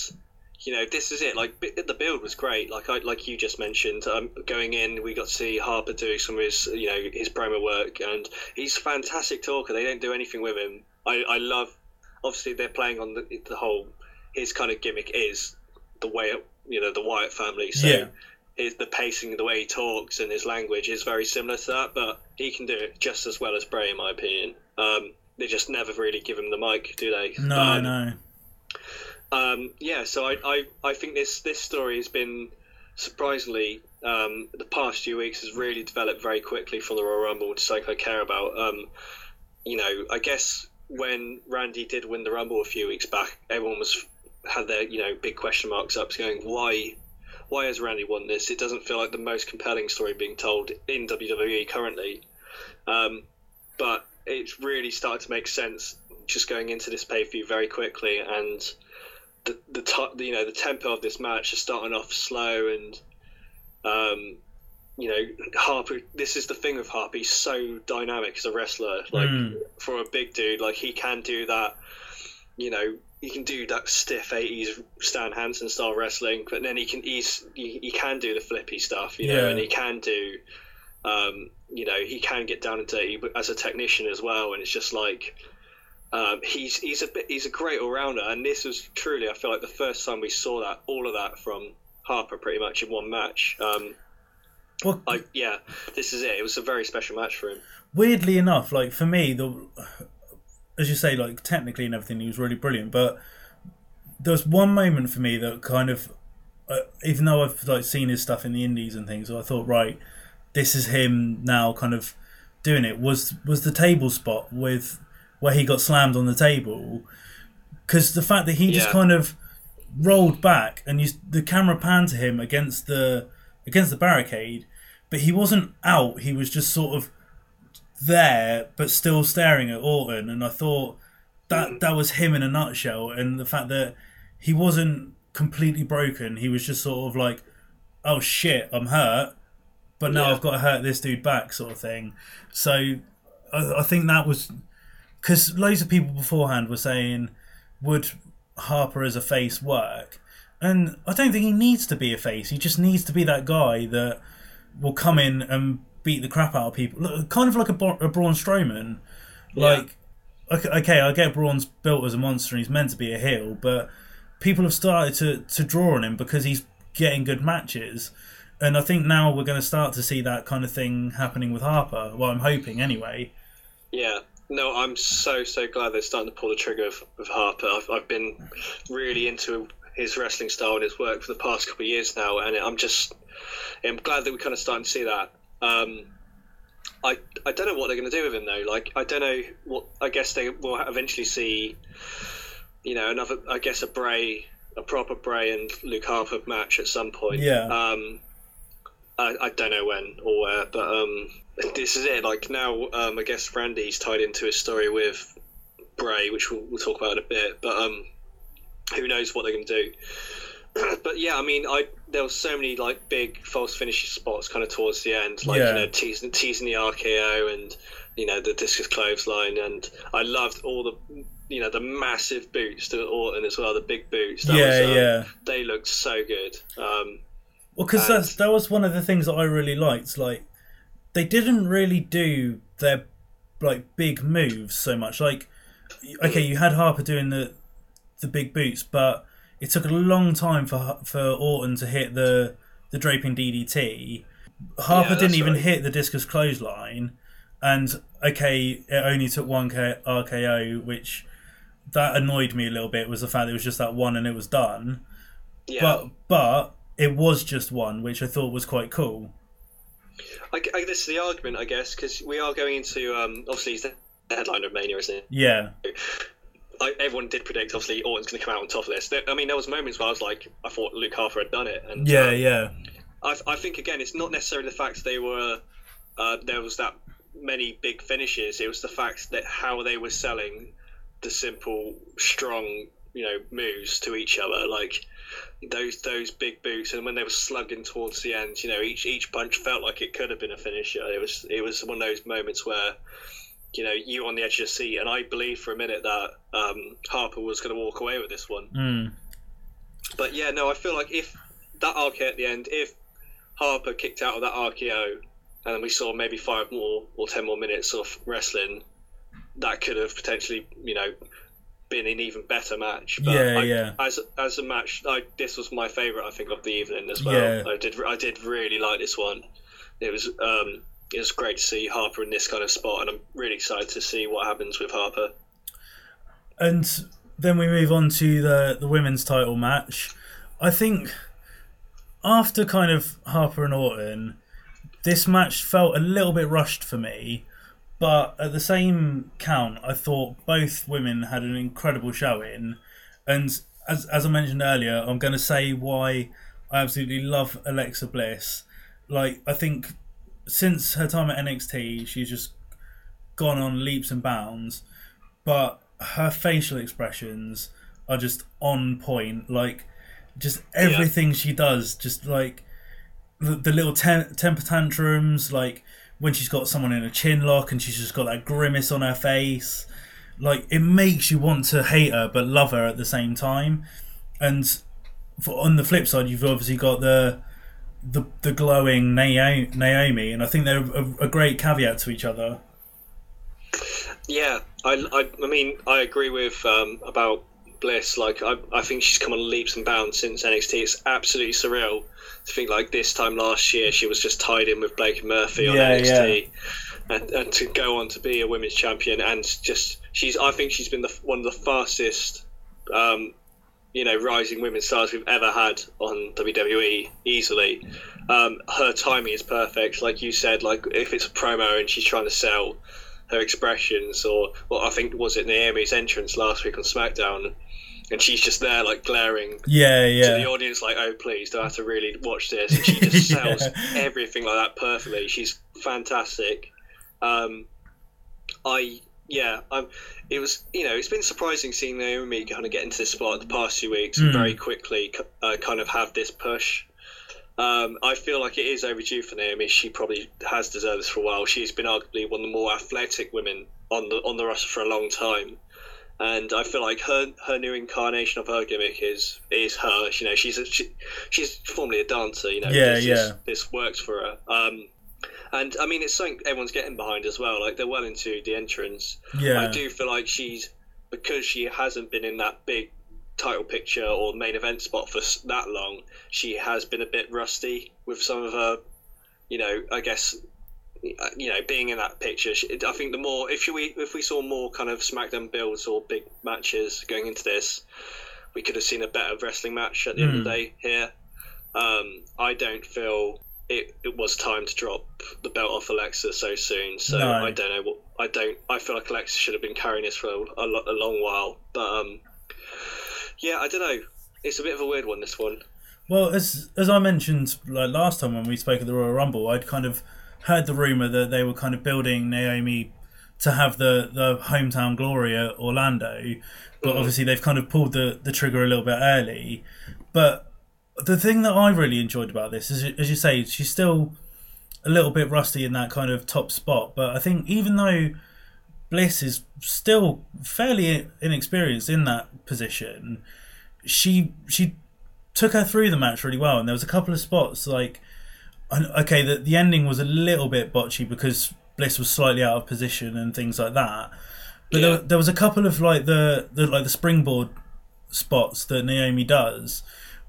you know, this is it. Like the build was great. Like I, like you just mentioned, um, going in, we got to see Harper doing some of his, you know, his promo work, and he's a fantastic talker. They don't do anything with him. I, I love. Obviously, they're playing on the, the whole. His kind of gimmick is the way, you know, the Wyatt family. So Yeah. his, the pacing, the way he talks, and his language is very similar to that. But he can do it just as well as Bray, in my opinion. Um, they just never really give him the mic, do they? No, Um, no. um, yeah, so I, I, I think this, this story has been surprisingly um, the past few weeks has really developed very quickly from the Royal Rumble, something I care about. Um, you know, I guess when Randy did win the Rumble a few weeks back, everyone was had their you know big question marks up, going why why has Randy won this? It doesn't feel like the most compelling story being told in WWE currently. Um, but it's really started to make sense just going into this pay per view very quickly, and the the to- you know the tempo of this match is starting off slow and um, you know Harper. This is the thing with Harper. He's so dynamic as a wrestler. Like Mm. for a big dude, like he can do that. You know, he can do that stiff '80s Stan Hansen style wrestling, but then he can he's he, he can do the flippy stuff. You know, Yeah. and he can do. Um, you know, he can get down and dirty as a technician as well, and it's just like. Um, he's he's a bit he's a great all rounder, and this was truly I feel like the first time we saw that all of that from Harper pretty much in one match. Um, Well, I, yeah, this is it. It was a very special match for him. weirdly enough, like for me, the as you say, like technically and everything, he was really brilliant. But there was one moment for me that kind of, uh, even though I've like seen his stuff in the Indies and things, I thought, right, this is him now, kind of doing it. Was was the table spot with where he got slammed on the table? Because the fact that he just kind of rolled back and you, the camera panned to him against the against the barricade, but he wasn't out. He was just sort of there, but still staring at Orton. And I thought that that was him in a nutshell. And the fact that he wasn't completely broken, he was just sort of like, "Oh shit, I'm hurt." But now Yeah. I've got to hurt this dude back, sort of thing. So I, I think that was because loads of people beforehand were saying, would Harper as a face work? And I don't think he needs to be a face. He just needs to be that guy that will come in and beat the crap out of people. Look, Kind of like a, a Braun Strowman. Like, okay, okay, I get Braun's built as a monster and he's meant to be a heel, but people have started to, to draw on him because he's getting good matches. And I think now we're going to start to see that kind of thing happening with Harper. Well, I'm hoping anyway. Yeah. No, I'm so so glad they're starting to pull the trigger of, of Harper. I've, I've been really into his wrestling style and his work for the past couple of years now, and I'm just I'm glad that we're kind of starting to see that. Um, I I don't know what they're going to do with him though. Like I don't know what I guess they will eventually see. You know, another I guess a Bray, a proper Bray and Luke Harper match at some point. Yeah. Um, I, I don't know when or where, but um, this is it. Like now, um, I guess Randy's tied into his story with Bray, which we'll, we'll talk about in a bit. But um, who knows what they're going to do? but yeah, I mean, I there were so many like big false finish spots kind of towards the end, like Yeah. you know teasing teasing the RKO and you know the discus clothesline, and I loved all the you know the massive boots to Orton as well, the big boots. That Yeah, was, um, yeah. They looked so good. Um, Well, because And- that's that was one of the things that I really liked. Like, they didn't really do their like big moves so much. Like, okay, you had Harper doing the the big boots, but it took a long time for for Orton to hit the the draping DDT. Harper Yeah, didn't even right. hit the discus clothesline, and okay, it only took one K- RKO, which that annoyed me a little bit. Was the fact it was just that one and it was done yeah, but but it was just one, which I thought was quite cool. I, I, this is the argument, I guess, because we are going into um, obviously he's the headliner of Mania, isn't it? Yeah, I, everyone did predict obviously Orton's going to come out on top of this. There, I mean, there was moments where I was like, I thought Luke Harper had done it, and yeah, um, yeah, I, I think again, it's not necessarily the fact they were uh, there was that many big finishes. It was the fact that how they were selling the simple, strong, you know, moves to each other, like those those big boots, and when they were slugging towards the end, you know, each each punch felt like it could have been a finisher. It was it was one of those moments where. You know, you on the edge of your seat, and I believe for a minute that um, Harper was going to walk away with this one. mm. But yeah, no, I feel like if that RKO at the end, if Harper kicked out of that RKO, and then we saw maybe five more or ten more minutes of wrestling, that could have potentially, you know, been an even better match. But Yeah, I, yeah. As as a match, I, this was my favourite, I think, of the evening as well. Yeah. I did I did really like this one. It was um, it was great to see Harper in this kind of spot, and I'm really excited to see what happens with Harper. And then we move on to the the women's title match. I think after kind of Harper and Orton, this match felt a little bit rushed for me. But at the same count, I thought both women had an incredible showing. And as, as I mentioned earlier, I'm going to say why I absolutely love Alexa Bliss. Like, I think since her time at NXT, she's just gone on leaps and bounds, but her facial expressions are just on point. Like, just everything she does, just like the, the little tem- temper tantrums, like when she's got someone in a chin lock and she's just got that grimace on her face. Like, it makes you want to hate her but love her at the same time. And for, on the flip side, you've obviously got the the the glowing Naomi, and I think they're a, a great caveat to each other. Yeah, I, I, I mean, I agree with um, about Bliss. Like, I, I think she's come on leaps and bounds since NXT. It's absolutely surreal to think like this time last year she was just tied in with Blake Murphy on Yeah, NXT, And, and to go on to be a women's champion and just she's. I think she's been the one of the fastest. Um, you know, rising women's stars we've ever had on WWE easily. Um, her timing is perfect, like you said. Like if it's a promo and she's trying to sell her expressions, or well, I think was it Naomi's entrance last week on SmackDown, and she's just there like glaring Yeah, yeah, to the audience, like, "Oh, please, don't have to really watch this." And she just sells Yeah. everything like that perfectly. She's fantastic. Um, I yeah, um, it was you know it's been surprising seeing Naomi kind of get into this spot the past few weeks and Mm. very quickly uh, kind of have this push. Um, I feel like it is overdue for Naomi. She probably has deserved this for a while. She's been arguably one of the more athletic women on the on the roster for a long time, and I feel like her her new incarnation of her gimmick is is her. You know, she's a, she, she's formerly a dancer. You know, Yeah, this, yeah. This, this works for her. Um, and I mean, it's something everyone's getting behind as well. Like they're well into the entrance. yeah. I do feel like she's because she hasn't been in that big title picture or main event spot for that long. She has been a bit rusty with some of her, you know. I guess uh, you know being in that picture. She, I think the more if we if we saw more kind of SmackDown builds or big matches going into this, we could have seen a better wrestling match at the end of the Hmm. day here. Um, I don't feel. It, it was time to drop the belt off Alexa so soon, so No. I don't know what I don't. I feel like Alexa should have been carrying this for a, a, a long while, but um, yeah, I don't know. It's a bit of a weird one. This one. Well, as as I mentioned like last time when we spoke at the Royal Rumble, I'd kind of heard the rumor that they were kind of building Naomi to have the the hometown glory at Orlando, but Mhm. obviously they've kind of pulled the the trigger a little bit early. But the thing that I really enjoyed about this is, as you say, she's still a little bit rusty in that kind of top spot. But I think even though Bliss is still fairly inexperienced in that position, she she took her through the match really well. And there was a couple of spots like, okay, the the ending was a little bit botchy because Bliss was slightly out of position and things like that. But Yeah. there, there was a couple of like the, the like the springboard spots that Naomi does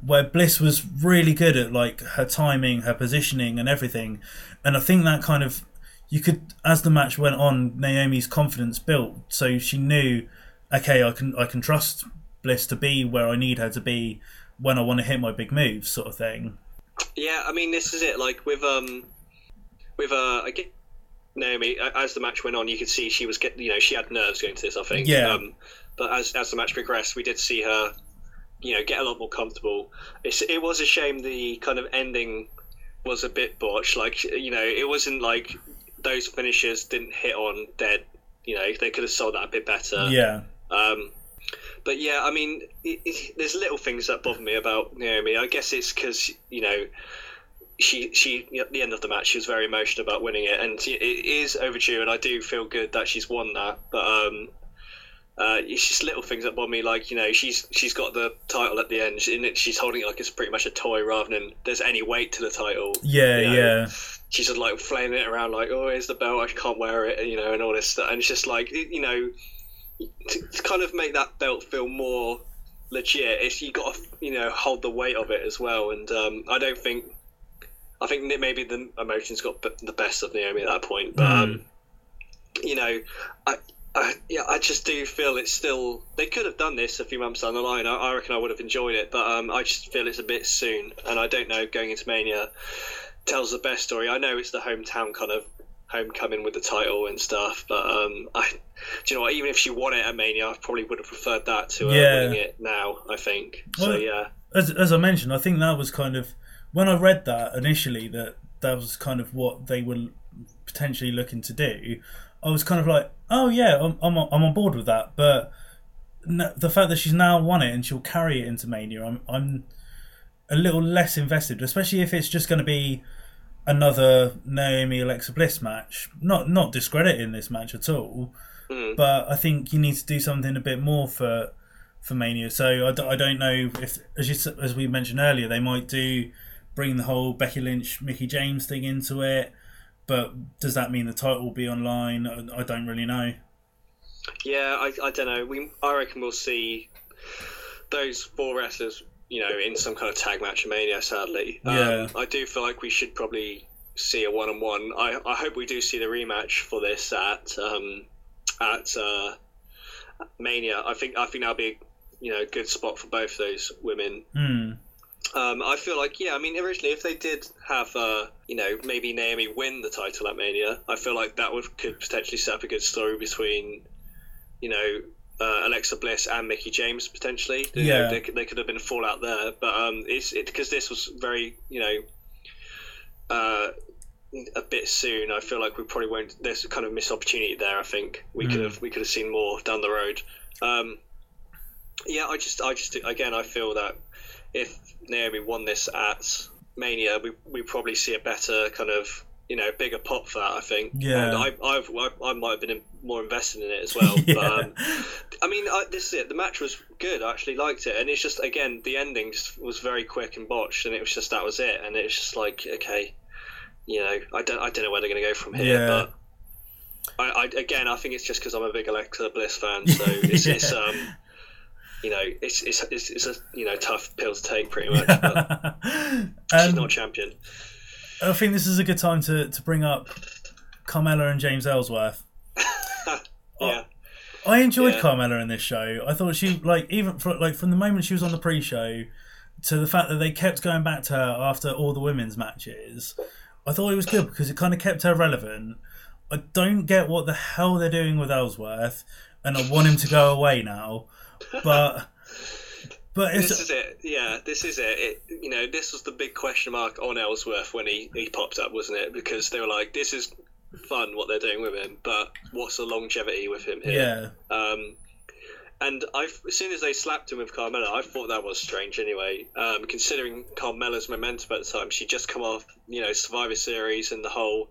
where Bliss was really good at like her timing, her positioning and everything. And I think that kind of you could as the match went on, Naomi's confidence built. So she knew, okay, I can I can trust Bliss to be where I need her to be when I want to hit my big moves, sort of thing. Yeah, I mean, this is it. Like with um, with uh, I get Naomi as the match went on, you could see she was getting, you know, she had nerves going to this. I think. Yeah. Um, but as as the match progressed, we did see her, you know, get a lot more comfortable. It's, it was a shame the kind of ending was a bit botched. Like you know, it wasn't like those finishers didn't hit on dead. You know, they could have sold that a bit better. yeah, Um, but yeah, I mean, it, it, there's little things that bother me about Naomi. I guess it's because you know she she at the end of the match she was very emotional about winning it, and it is overdue, and I do feel good that she's won that. But um, uh, it's just little things that bother me, like you know she's she's got the title at the end, and it, she's holding it like it's pretty much a toy rather than there's any weight to the title. Yeah, You know, yeah, she's just like flailing it around like oh here's the belt i can't wear it and you know and all this stuff and it's just like you know to, to kind of make that belt feel more legit it's you got to you know hold the weight of it as well and um, i don't think i think maybe the emotions got the best of naomi at that point but um, you know I, I yeah i just do feel it's still they could have done this a few months down the line i, I reckon i would have enjoyed it but um, i just feel it's a bit soon and i don't know going into mania tells the best story. I know it's the hometown kind of homecoming with the title and stuff, but um, I, do you know what? Even if she won it at Mania, I probably would have preferred that to uh, Yeah. winning it now. I think so. Yeah, as as I mentioned, I think that was kind of when I read that initially that that was kind of what they were potentially looking to do. I was kind of like, oh yeah, I'm I'm, I'm on board with that. But no, the fact that she's now won it and she'll carry it into Mania, I'm I'm a little less invested, especially if it's just going to be another Naomi Alexa Bliss match. Not not discrediting this match at all, Mm. but I think you need to do something a bit more for for Mania. So I, d- I don't know if, as you, as we mentioned earlier, they might do bring the whole Becky Lynch Mickie James thing into it. But does that mean the title will be online? I, don't really know. Yeah, I, I don't know. We I reckon we'll see those four wrestlers, you know, in some kind of tag match at Mania. Sadly, Yeah. um, I do feel like we should probably see a one-on-one. I, I hope we do see the rematch for this at um, at uh, Mania. I think I think that'll be you know a good spot for both those women. Hmm. Um, I feel like, yeah, I mean, originally, if they did have, uh, you know, maybe Naomi win the title at Mania, I feel like that would could potentially set up a good story between, you know, uh, Alexa Bliss and Mickie James potentially. You know, Yeah. there, could- there could have been a fallout there, but um, it's it because this was very, you know, uh, a bit soon. I feel like we probably won't. There's a kind of missed opportunity there. I think we could Mm. have we could have seen more down the road. Um, yeah, I just I just again I feel that if Naomi won this at Mania, we we probably see a better kind of you know bigger pop for that. I think. Yeah. And I I've, I, I might have been in, more invested in it as well. Yeah. But um, I mean, I, this is it. The match was good. I actually liked it, and it's just again the ending just was very quick and botched, and it was just that was it, and it's just like okay, you know, I don't I don't know where they're going to go from here, Yeah. but. I, I again, I think it's just because I'm a big Alexa Bliss fan, so it's, it's um, you know, it's, it's it's it's a you know tough pill to take pretty much. But she's um, not champion. I think this is a good time to, to bring up Carmella and James Ellsworth. yeah, I enjoyed Yeah. Carmella in this show. I thought she like even for, like from the moment she was on the pre-show to the fact that they kept going back to her after all the women's matches. I thought it was good because it kind of kept her relevant. I don't get what the hell they're doing with Ellsworth, and I want him to go away now. But but this is it. Yeah, this is it. it. You know, this was the big question mark on Ellsworth when he he popped up, wasn't it? Because they were like, this is fun what they're doing with him, but what's the longevity with him here? yeah Um, and I, as soon as they slapped him with Carmella, I thought that was strange anyway. Um, considering Carmella's momentum at the time, she'd just come off, you know, Survivor Series and the whole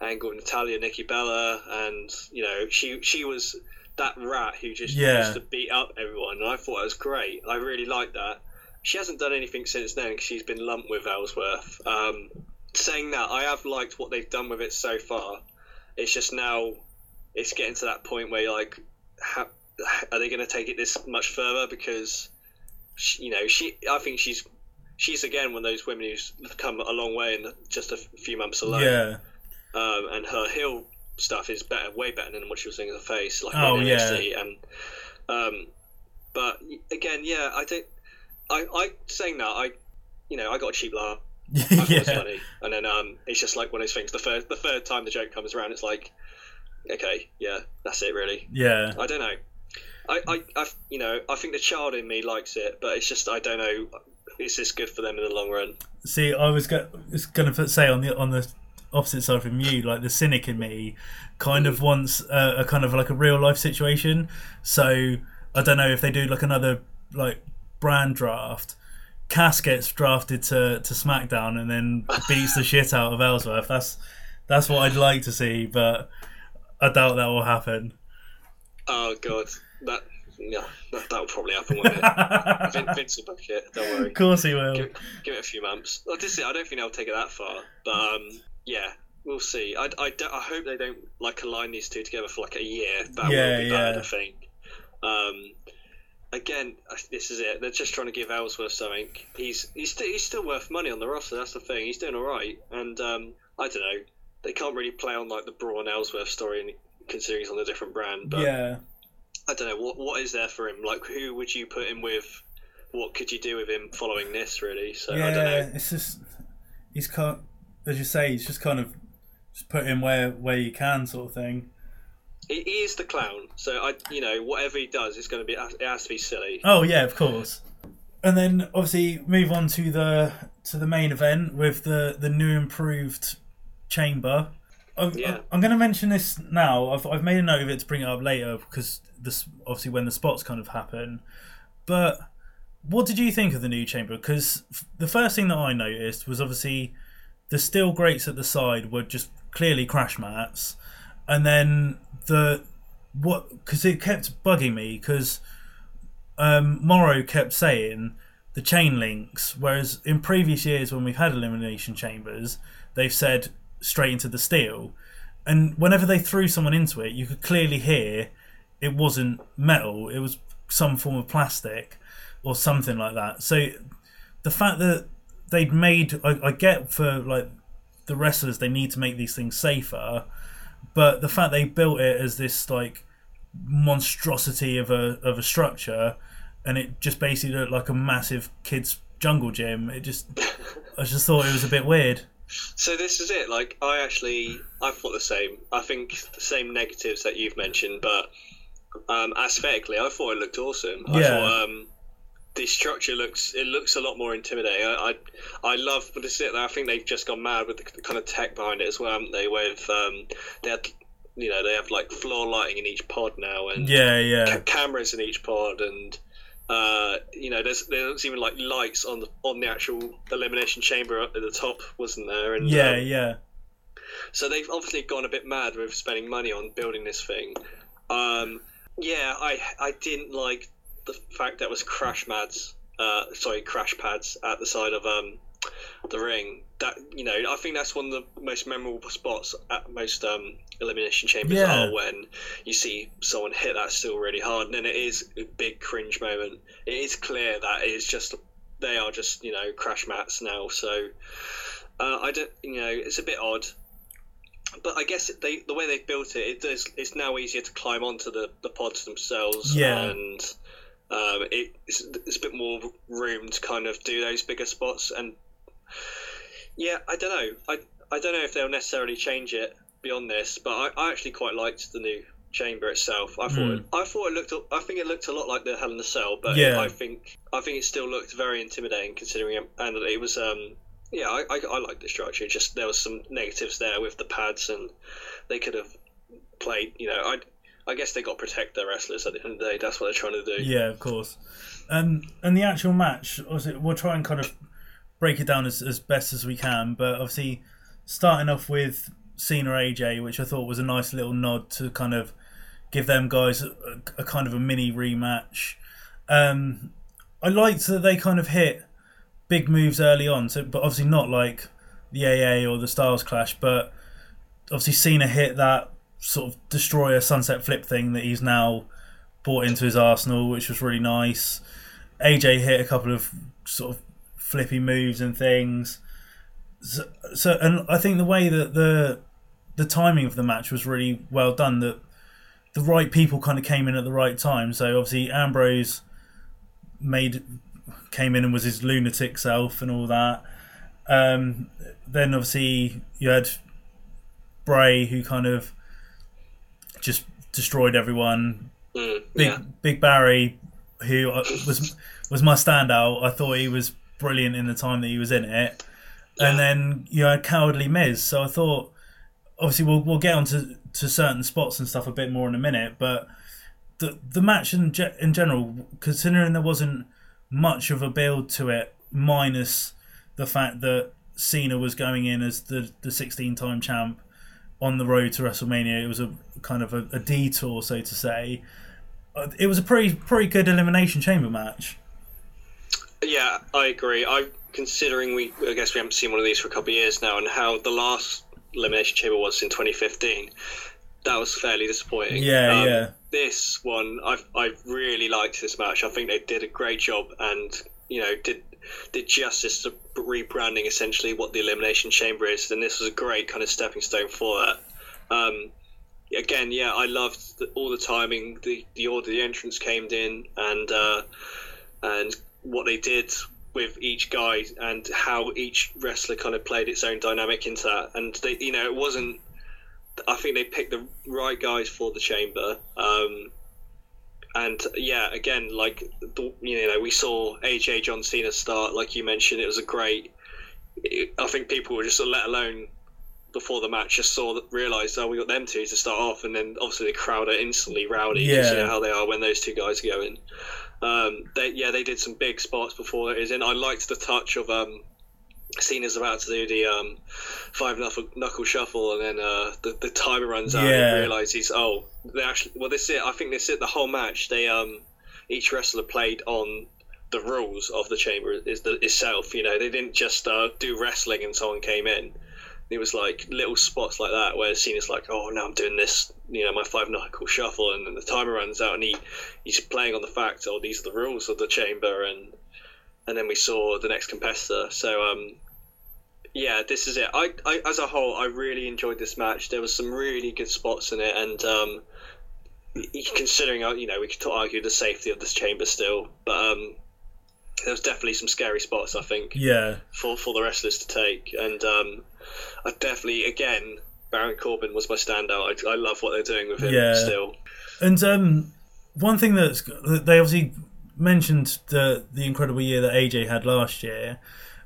angle with Natalya, Nikki Bella, and you know, she she was that rat who just Yeah. used to beat up everyone, and I thought it was great. I really liked that. She hasn't done anything since then because she's been lumped with Ellsworth. Um, saying that, I have liked what they've done with it so far. It's just now it's getting to that point where you're like, how, are they going to take it this much further? Because she, you know, she, I think she's she's again one of those women who's come a long way in just a few months alone. yeah Um, and her heel stuff is better, way better than what she was doing in the face, like Oh, in yeah. And um, but again, yeah, I think I, I saying that I, you know, I got a cheap laugh. I thought it yeah funny, and then um, it's just like one of those things. The third, the third time the joke comes around, it's like, okay, yeah, that's it, really. yeah I don't know. I, I, I, you know, I think the child in me likes it, but it's just I don't know. Is this good for them in the long run? See, I was go- was going to say on the on the opposite side from you, like the cynic in me, kind of wants a, a kind of like a real life situation. So I don't know if they do like another like brand draft. Cass gets drafted to, to SmackDown and then beats the shit out of Ellsworth. That's that's what I'd like to see, but I doubt that will happen. Oh god, that yeah, that, that'll probably happen, won't it? Vin, Vince will book it. Don't worry. Of course he will. Give, give it a few months. Well, is, I don't think they'll take it that far, but um, yeah, we'll see. I, I, I hope they don't like align these two together for like a year. That Yeah, will be bad. I think. Um, again, this is it. They're just trying to give Ellsworth something. He's he's still he's still worth money on the roster. That's the thing. He's doing all right, and um, I don't know. They can't really play on like the Braun Ellsworth story, considering he's on a different brand. But Yeah. I don't know what what is there for him. Like, who would you put him with? What could you do with him following this? Really, so I don't know. it's just he's kind, as you say, he's just kind of just put him where where you can, sort of thing. He, he is the clown, so I, you know, whatever he does, it's going to be it has to be silly. Oh yeah, of course. And then obviously move on to the to the main event with the the new improved chamber. I'm, Yeah. I'm going to mention this now. I've, I've made a note of it to bring it up later because this obviously when the spots kind of happen. But what did you think of the new chamber? Because f- the first thing that I noticed was obviously the steel grates at the side were just clearly crash mats, and then the what because it kept bugging me because um, Mauro kept saying the chain links, whereas in previous years when we've had elimination chambers, they've said straight into the steel, and whenever they threw someone into it, you could clearly hear it wasn't metal; it was some form of plastic or something like that. So the fact that they'd made, I, I get for like the wrestlers, they need to make these things safer, but the fact they built it as this like monstrosity of a of a structure, and it just basically looked like a massive kids jungle gym. It just, I just thought it was a bit weird. So this is it. Like I actually, I thought the same. I think the same negatives that you've mentioned, but um, aesthetically, I thought it looked awesome. I Yeah. thought um, the structure looks it looks a lot more intimidating. I I, I love, but is it. I think they've just gone mad with the, kind of tech behind it as well, haven't they? With um, they had, you know, they have like floor lighting in each pod now, and Yeah, ca- yeah, cameras in each pod and uh, you know there's there's even like lights on the on the actual elimination chamber at the top wasn't there and yeah, um, yeah. so they've obviously gone a bit mad with spending money on building this thing um, yeah I I didn't like the fact that it was crash pads uh, sorry crash pads at the side of um, the ring that you know I think that's one of the most memorable spots at most um, elimination chambers Yeah. are when you see someone hit that still really hard and then it is a big cringe moment it is clear that it is just they are just you know crash mats now so uh, I don't you know it's a bit odd but I guess they the way they've built it it does it's now easier to climb onto the, the pods themselves Yeah. and um, it, it's, it's a bit more room to kind of do those bigger spots and yeah I don't know. I, I don't know if they'll necessarily change it beyond this but I, I actually quite liked the new chamber itself. I thought it, I thought it looked I think it looked a lot like the Hell in the Cell but Yeah. I think I think it still looked very intimidating considering it, and it was um yeah I, I, I like the structure. Just there was some negatives there with the pads and they could have played you know I I guess they got to protect their wrestlers at the end of the day that's what they're trying to do Yeah, of course. And and the actual match, obviously, we'll try and kind of break it down as, as best as we can. But obviously, starting off with Cena AJ, which I thought was a nice little nod to kind of give them guys a, a kind of a mini rematch. Um, I liked that they kind of hit big moves early on, so but obviously not like the AA or the Styles Clash, but obviously Cena hit that sort of destroyer sunset flip thing that he's now brought into his arsenal, which was really nice. AJ hit a couple of sort of flippy moves and things. So, so and I think the way that the the timing of the match was really well done. That the right people kind of came in at the right time. So obviously Ambrose made came in and was his lunatic self and all that. Um, then obviously you had Bray who kind of just destroyed everyone. Mm, Big yeah Big Barry, who uh, was was my standout. I thought he was brilliant in the time that he was in it. And then you had Cowardly Miz. So I thought, obviously, we'll we'll get onto to certain spots and stuff a bit more in a minute. But the the match in ge- in general, considering there wasn't much of a build to it, minus the fact that Cena was going in as the the 16 time champ on the road to WrestleMania. It was a kind of a, a detour, so to say. It was a pretty pretty good elimination chamber match. Yeah, I agree. I considering we, I guess we haven't seen one of these for a couple of years now, and how the last elimination chamber was in 2015. That was fairly disappointing. Yeah, Um, yeah. This one, I I really liked this match. I think they did a great job, and you know did did justice to rebranding essentially what the elimination chamber is. And this was a great kind of stepping stone for that. Um, again, yeah, I loved the, all the timing, the the order the entrance came in, and uh, and what they did with each guy and how each wrestler kind of played its own dynamic into that. And they, you know, it wasn't. I think they picked the right guys for the chamber. Um, and yeah, again, like you know, we saw AJ John Cena start, like you mentioned, it was a great. I think people were just let alone before the match just saw that realised oh we got them two to start off, and then obviously the crowd are instantly rowdy. 'cause You Yeah. know how they are when those two guys go in. Um, they, yeah, they did some big spots before it is in. I liked the touch of um, Cena's about to do the um, five knuckle, knuckle shuffle, and then uh, the, the timer runs out. Yeah. and realise he's oh they actually well this is it. I think this is it. The whole match they um each wrestler played on the rules of the chamber is the itself. You know they didn't just uh, do wrestling and someone came in. It was like little spots like that where Cena's like, oh, now I'm doing this, you know, my five knuckle shuffle, and then the timer runs out, and he he's playing on the fact, oh, these are the rules of the chamber, and and then we saw the next competitor. So um, yeah, this is it. I, I as a whole, I really enjoyed this match. There was some really good spots in it, and um, considering uh, you know we could argue the safety of this chamber still, but um, there was definitely some scary spots. I think Yeah, for, for the wrestlers to take. And um, I definitely, again, Baron Corbin was my standout. I, I love what they're doing with him Yeah. still. and um, one thing that's they obviously mentioned the the incredible year that AJ had last year,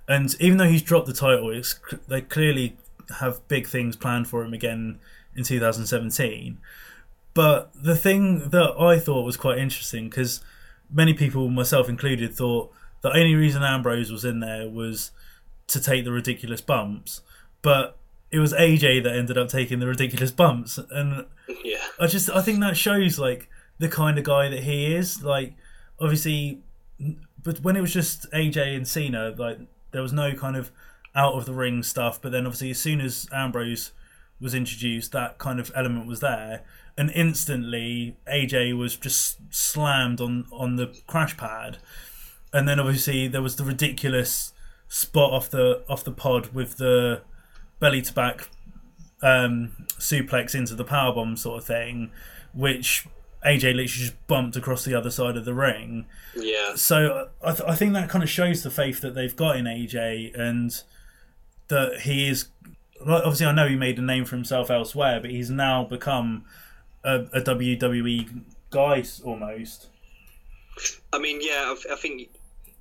and even though he's dropped the title, it's, they clearly have big things planned for him again in 2017. But the thing that I thought was quite interesting because many people, myself included, thought the only reason Ambrose was in there was to take the ridiculous bumps, but it was AJ that ended up taking the ridiculous bumps, and Yeah. I just I think that shows like the kind of guy that he is. Like obviously, but when it was just AJ and Cena, like there was no kind of out of the ring stuff. But then obviously, as soon as Ambrose was introduced, that kind of element was there, and instantly AJ was just slammed on on the crash pad, and then obviously there was the ridiculous spot off the off the pod with the belly to back um, suplex into the powerbomb sort of thing, which AJ literally just bumped across the other side of the ring. Yeah. So I, th- I think that kind of shows the faith that they've got in AJ and that he is. Obviously, I know he made a name for himself elsewhere, but he's now become a, a WWE guy almost. I mean, yeah, I, I think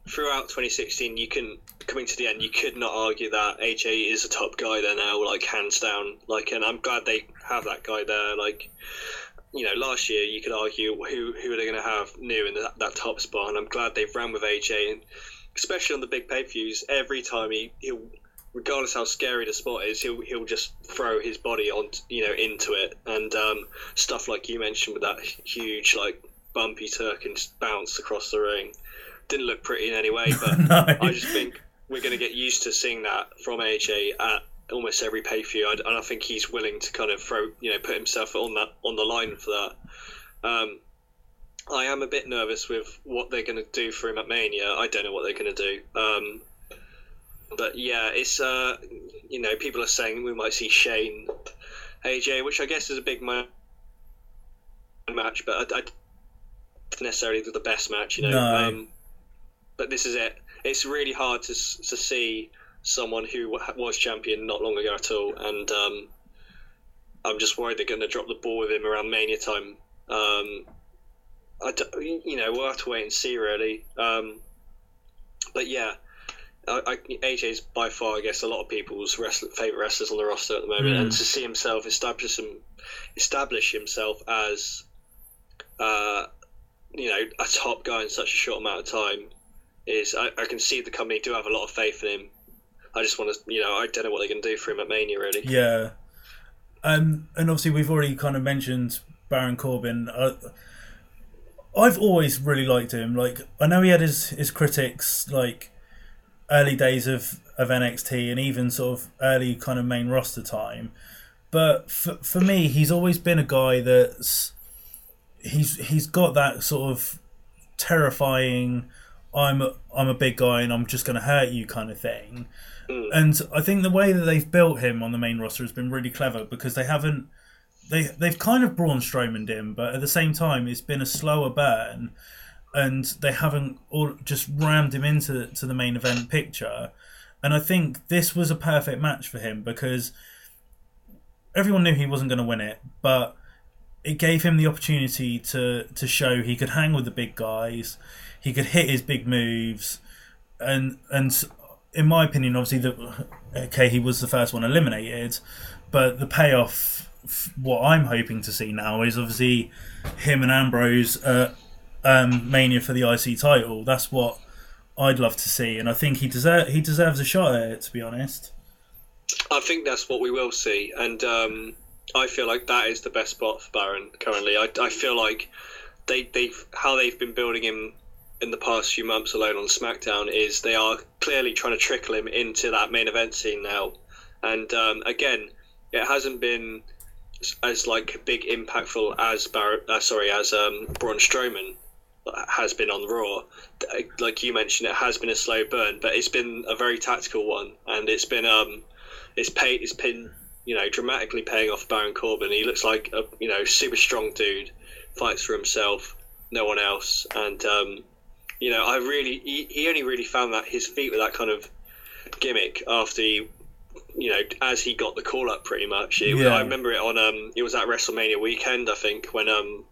throughout 2016, you can, coming to the end, you could not argue that AJ is a top guy there now, like, hands down. Like, and I'm glad they have that guy there. Like, you know, last year you could argue who who are they going to have new in that, that top spot, and I'm glad they've ran with AJ, and especially on the big pay per views. Every time he he'll, regardless how scary the spot is, he'll he'll just throw his body on, you know, into it, and um, stuff like you mentioned with that huge like bumpy Turk and just bounced across the ring. Didn't look pretty in any way, but No. I just think we're going to get used to seeing that from AJ at almost every pay per view, and I think he's willing to kind of throw, you know, put himself on that on the line for that. Um, I am a bit nervous with what they're going to do for him at Mania. I don't know what they're going to do. Um, but yeah, it's uh, you know, people are saying we might see Shane, AJ, which I guess is a big ma- match, but I, I necessarily the best match, you know. No. Um, but this is it. It's really hard to to see someone who was champion not long ago at all, and um, I'm just worried they're going to drop the ball with him around Mania time. Um, I you know, we'll have to wait and see, really. Um, but yeah, I, I, AJ's by far, I guess, a lot of people's wrestler, favorite wrestlers on the roster at the moment, Mm. and to see himself establish him, establish himself as, uh, you know, a top guy in such a short amount of time is. I, I can see the company do have a lot of faith in him. I just want to, you know, I don't know what they're going to do for him at Mania, really. Yeah. Um, and obviously, we've already kind of mentioned Baron Corbin. Uh, I've always really liked him. Like, I know he had his, his critics, like, early days of, of NXT and even sort of early kind of main roster time. But for, for me, he's always been a guy that's. He's he's got that sort of terrifying. I'm a, I'm a big guy and I'm just going to hurt you kind of thing. Mm. And I think the way that they've built him on the main roster has been really clever because they haven't they they've kind of Braun Strowman him, but at the same time it's been a slower burn, and they haven't all just rammed him into to the main event picture. And I think this was a perfect match for him because everyone knew he wasn't going to win it, but it gave him the opportunity to to show he could hang with the big guys, he could hit his big moves, and and in my opinion, obviously, the okay, he was the first one eliminated, but the payoff, what I'm hoping to see now is obviously him and Ambrose uh, um, Mania for the IC title. That's what I'd love to see, and I think he deserve he deserves a shot at it. To be honest, I think that's what we will see, and um, I feel like that is the best spot for Baron currently. I, I feel like they they've how they've been building him in the past few months alone on SmackDown is they are clearly trying to trickle him into that main event scene now, and um, again, it hasn't been as like big impactful as Bar- uh, sorry as um, Braun Strowman has been on Raw. Like you mentioned, it has been a slow burn, but it's been a very tactical one, and it's been um, it's paid, it's been you know dramatically paying off Baron Corbin. He looks like a you know super strong dude, fights for himself, no one else, and um, you know I really he, he only really found that his feet with that kind of gimmick after he you know, as he got the call up, pretty much. It, Yeah. I remember it on um, it was at WrestleMania weekend, I think, when um,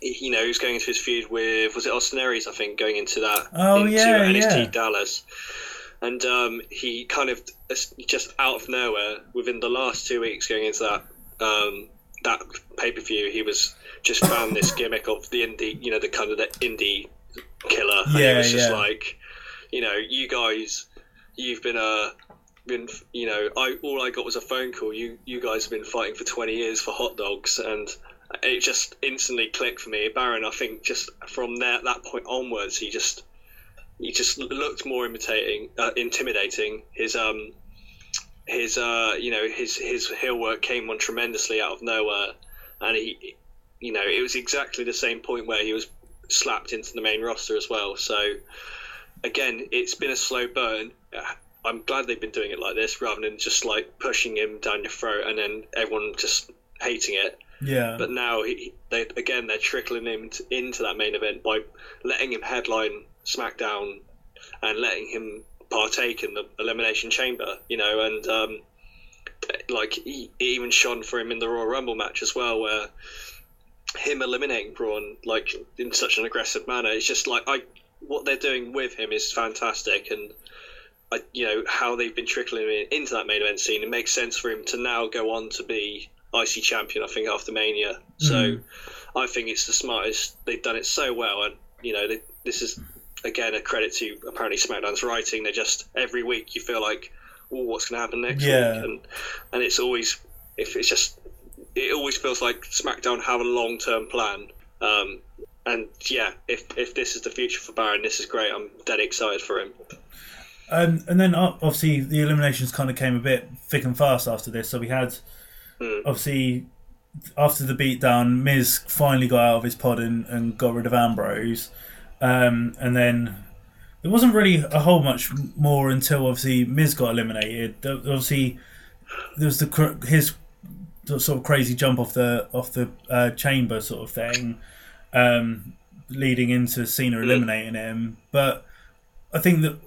he- you know, he was going into his feud with was it Austin Aries, I think, going into that Oh, into yeah, NXT yeah. Dallas, and um, he kind of just out of nowhere within the last two weeks going into that um, that pay per view, he was just found this gimmick of the indie, you know, the kind of the indie killer, and Yeah, it was just yeah. like, you know, you guys, you've been uh been you know I all I got was a phone call. You you guys have been fighting for twenty years for hot dogs, and it just instantly clicked for me. Baron, I think just from there that point onwards, he just he just looked more imitating, uh, intimidating. His um his uh you know his his heel work came on tremendously out of nowhere, and he you know it was exactly the same point where he was slapped into the main roster as well. So again, it's been a slow burn. I'm glad they've been doing it like this rather than just like pushing him down your throat and then everyone just hating it. yeah, But now, he, they again they're trickling him t- into that main event by letting him headline SmackDown and letting him partake in the Elimination Chamber. You know, and um, like he, it even shone for him in the Royal Rumble match as well, where him eliminating Braun like in such an aggressive manner. It's just like I what they're doing with him is fantastic and. I, you know how they've been trickling him into that main event scene. It makes sense for him to now go on to be IC champion. I think after Mania, so Mhm. I think it's the smartest. They've done it so well, and you know they, this is again a credit to apparently SmackDown's writing. They just every week you feel like, oh, what's going to happen next Yeah. week, and and it's always if it's just it always feels like SmackDown have a long term plan. Um, and yeah, if if this is the future for Baron, this is great. I'm dead excited for him. Um, and then uh, obviously the eliminations kind of came a bit thick and fast after this. So we had Mm. obviously after the beatdown, Miz finally got out of his pod and, and got rid of Ambrose. Um, and then there wasn't really a whole much more until obviously Miz got eliminated. Obviously, there was the his sort of crazy jump off the off the uh, chamber sort of thing, um, leading into Cena eliminating him. But I think that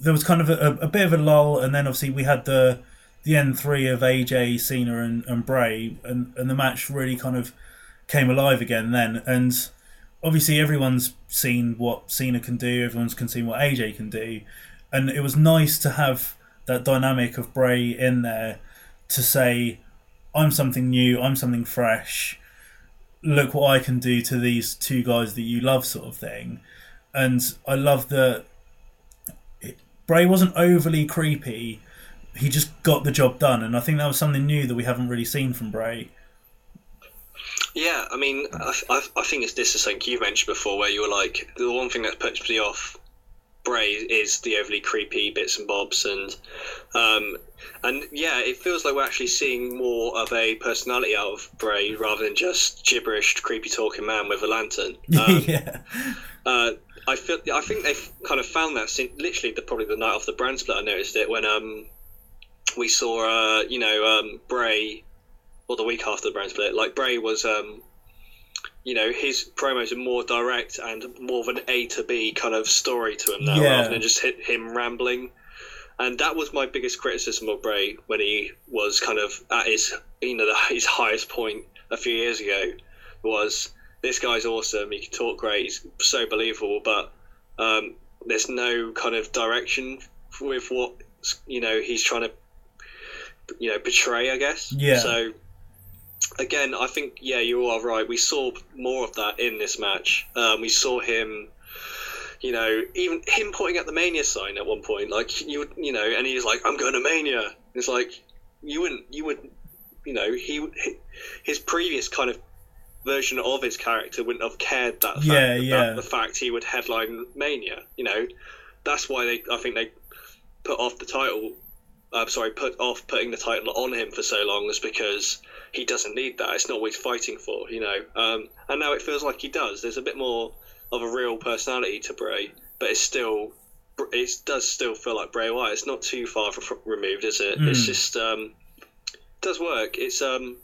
there was kind of a, a bit of a lull, and then obviously we had the the N three of AJ, Cena, and, and Bray, and, and the match really kind of came alive again then. And obviously everyone's seen what Cena can do, everyone's can see what AJ can do, and it was nice to have that dynamic of Bray in there to say, "I'm something new, I'm something fresh." Look what I can do to these two guys that you love, sort of thing. And I love that Bray wasn't overly creepy. He just got the job done, and I think that was something new that we haven't really seen from Bray. Yeah, I mean, I, I, I think it's this is something you mentioned before, where you were like, the one thing that puts me off Bray is the overly creepy bits and bobs, and um, and yeah, it feels like we're actually seeing more of a personality out of Bray rather than just gibberish, creepy talking man with a lantern. Um, yeah, uh, I feel I think they've kind of found that since literally the probably the night off the brand split. I noticed it when um we saw uh you know um Bray or the week after the brand split. Like Bray was um you know his promos are more direct and more of an A to B kind of story to him now Yeah. rather than just hit him rambling. And that was my biggest criticism of Bray when he was kind of at his you know the, his highest point a few years ago was this guy's awesome. He can talk great. He's so believable, but um, there's no kind of direction with what you know he's trying to you know portray, I guess. Yeah. So again, I think yeah, you are right. We saw more of that in this match. Um, we saw him. You know, even him pointing at the Mania sign at one point, like you, would, you know, and he's like, "I'm going to Mania." It's like you wouldn't, you would, you know, he, his previous kind of version of his character wouldn't have cared that fact, Yeah, that yeah. the fact he would headline Mania. You know, that's why they I think they put off the title. I'm sorry, put off putting the title on him for so long is because he doesn't need that. It's not what he's fighting for, you know. Um, and now it feels like he does. There's a bit more of a real personality to Bray, but it's still it does still feel like Bray Wyatt. It's not too far f- removed, is it? It's Mm. just um, it does work. It's um,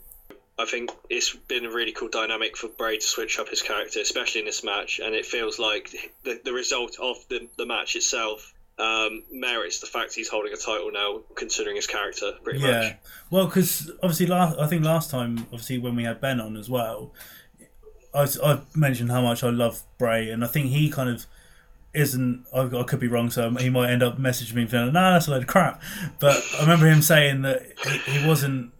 I think it's been a really cool dynamic for Bray to switch up his character, especially in this match. And it feels like the, the result of the, the match itself um, merits the fact he's holding a title now, considering his character, pretty Yeah, much. well, because obviously, last I think last time, obviously when we had Ben on as well, I, I mentioned how much I love Bray, and I think he kind of isn't. I, I could be wrong, so he might end up messaging me feeling, "Nah, that's a load of crap." But I remember him saying that he, he wasn't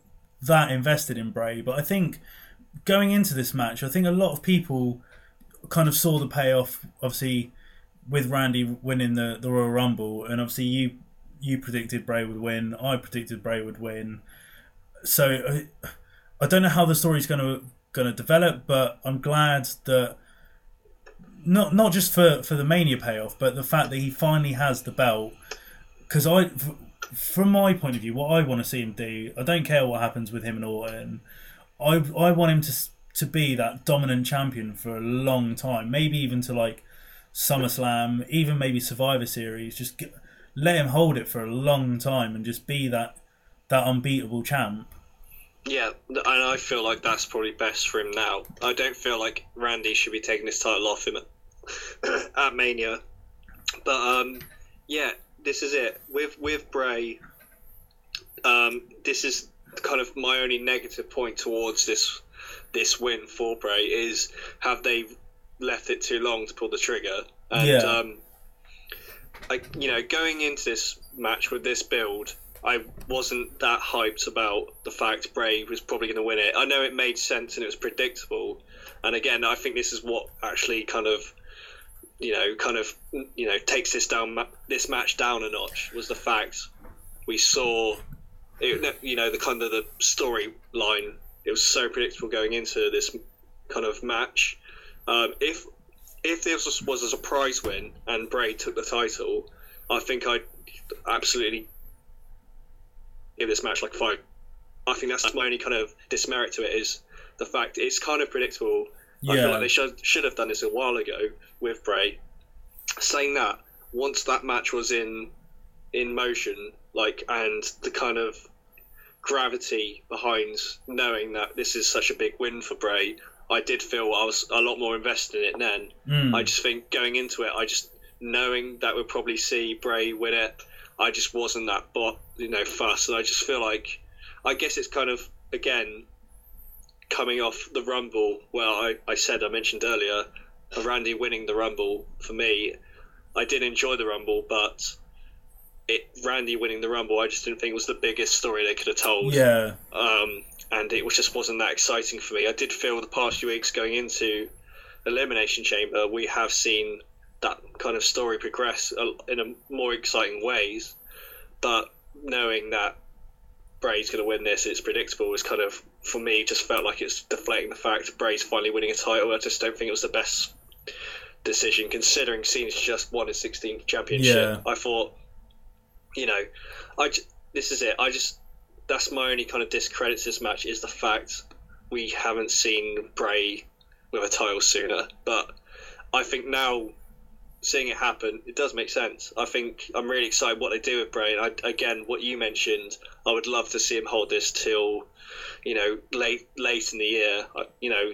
that invested in Bray. But I think going into this match, I think a lot of people kind of saw the payoff. Obviously, with Randy winning the the Royal Rumble, and obviously you you predicted Bray would win. I predicted Bray would win. So I, I don't know how the story's going to going to develop, but I'm glad that not not just for for the Mania payoff, but the fact that he finally has the belt. Because I, f- from my point of view, what I want to see him do, I don't care what happens with him and Orton. I I want him to to be that dominant champion for a long time, maybe even to like SummerSlam, even maybe Survivor Series. Just get, let him hold it for a long time and just be that that unbeatable champ. Yeah, and I feel like that's probably best for him now. I don't feel like Randy should be taking his title off him at, at Mania. But um, yeah, this is it with with Bray. Um, this is kind of my only negative point towards this this win for Bray is have they left it too long to pull the trigger? And Yeah. um, I, you know, going into this match with this build, I wasn't that hyped about the fact Bray was probably going to win it. I know it made sense and it was predictable. And again, I think this is what actually kind of, you know, kind of, you know, takes this down, this match down a notch was the fact we saw, it, you know, the kind of the storyline. It was so predictable going into this kind of match. Um, if if this was, was a surprise win and Bray took the title, I think I'd absolutely give this match like five. I think that's my only kind of dismerit to it is the fact it's kind of predictable. I feel like they should should have done this a while ago with Bray. Saying that, once that match was in in motion, like and the kind of gravity behind knowing that this is such a big win for Bray, I did feel I was a lot more invested in it then. Mm. I just think going into it, I just knowing that we'll probably see Bray win it, I just wasn't that bot, you know, fussed, and I just feel like, I guess it's kind of again coming off the Rumble. Well, I, I said I mentioned earlier, Randy winning the Rumble for me, I did enjoy the Rumble, but it Randy winning the Rumble, I just didn't think was the biggest story they could have told Yeah, um, and it was just wasn't that exciting for me. I did feel the past few weeks going into Elimination Chamber, we have seen that kind of story progress in a more exciting ways, but knowing that Bray's going to win this, it's predictable. Is kind of for me just felt like it's deflating the fact Bray's finally winning a title. I just don't think it was the best decision considering Cena's just won his 16th championship. Yeah. I thought, you know, I j- this is it. I just that's my only kind of discredit to this match is the fact we haven't seen Bray with a title sooner. But I think now seeing it happen, it does make sense. I think I'm really excited what they do with Bray. I, again, what you mentioned, I would love to see him hold this till you know late late in the year. I, you know,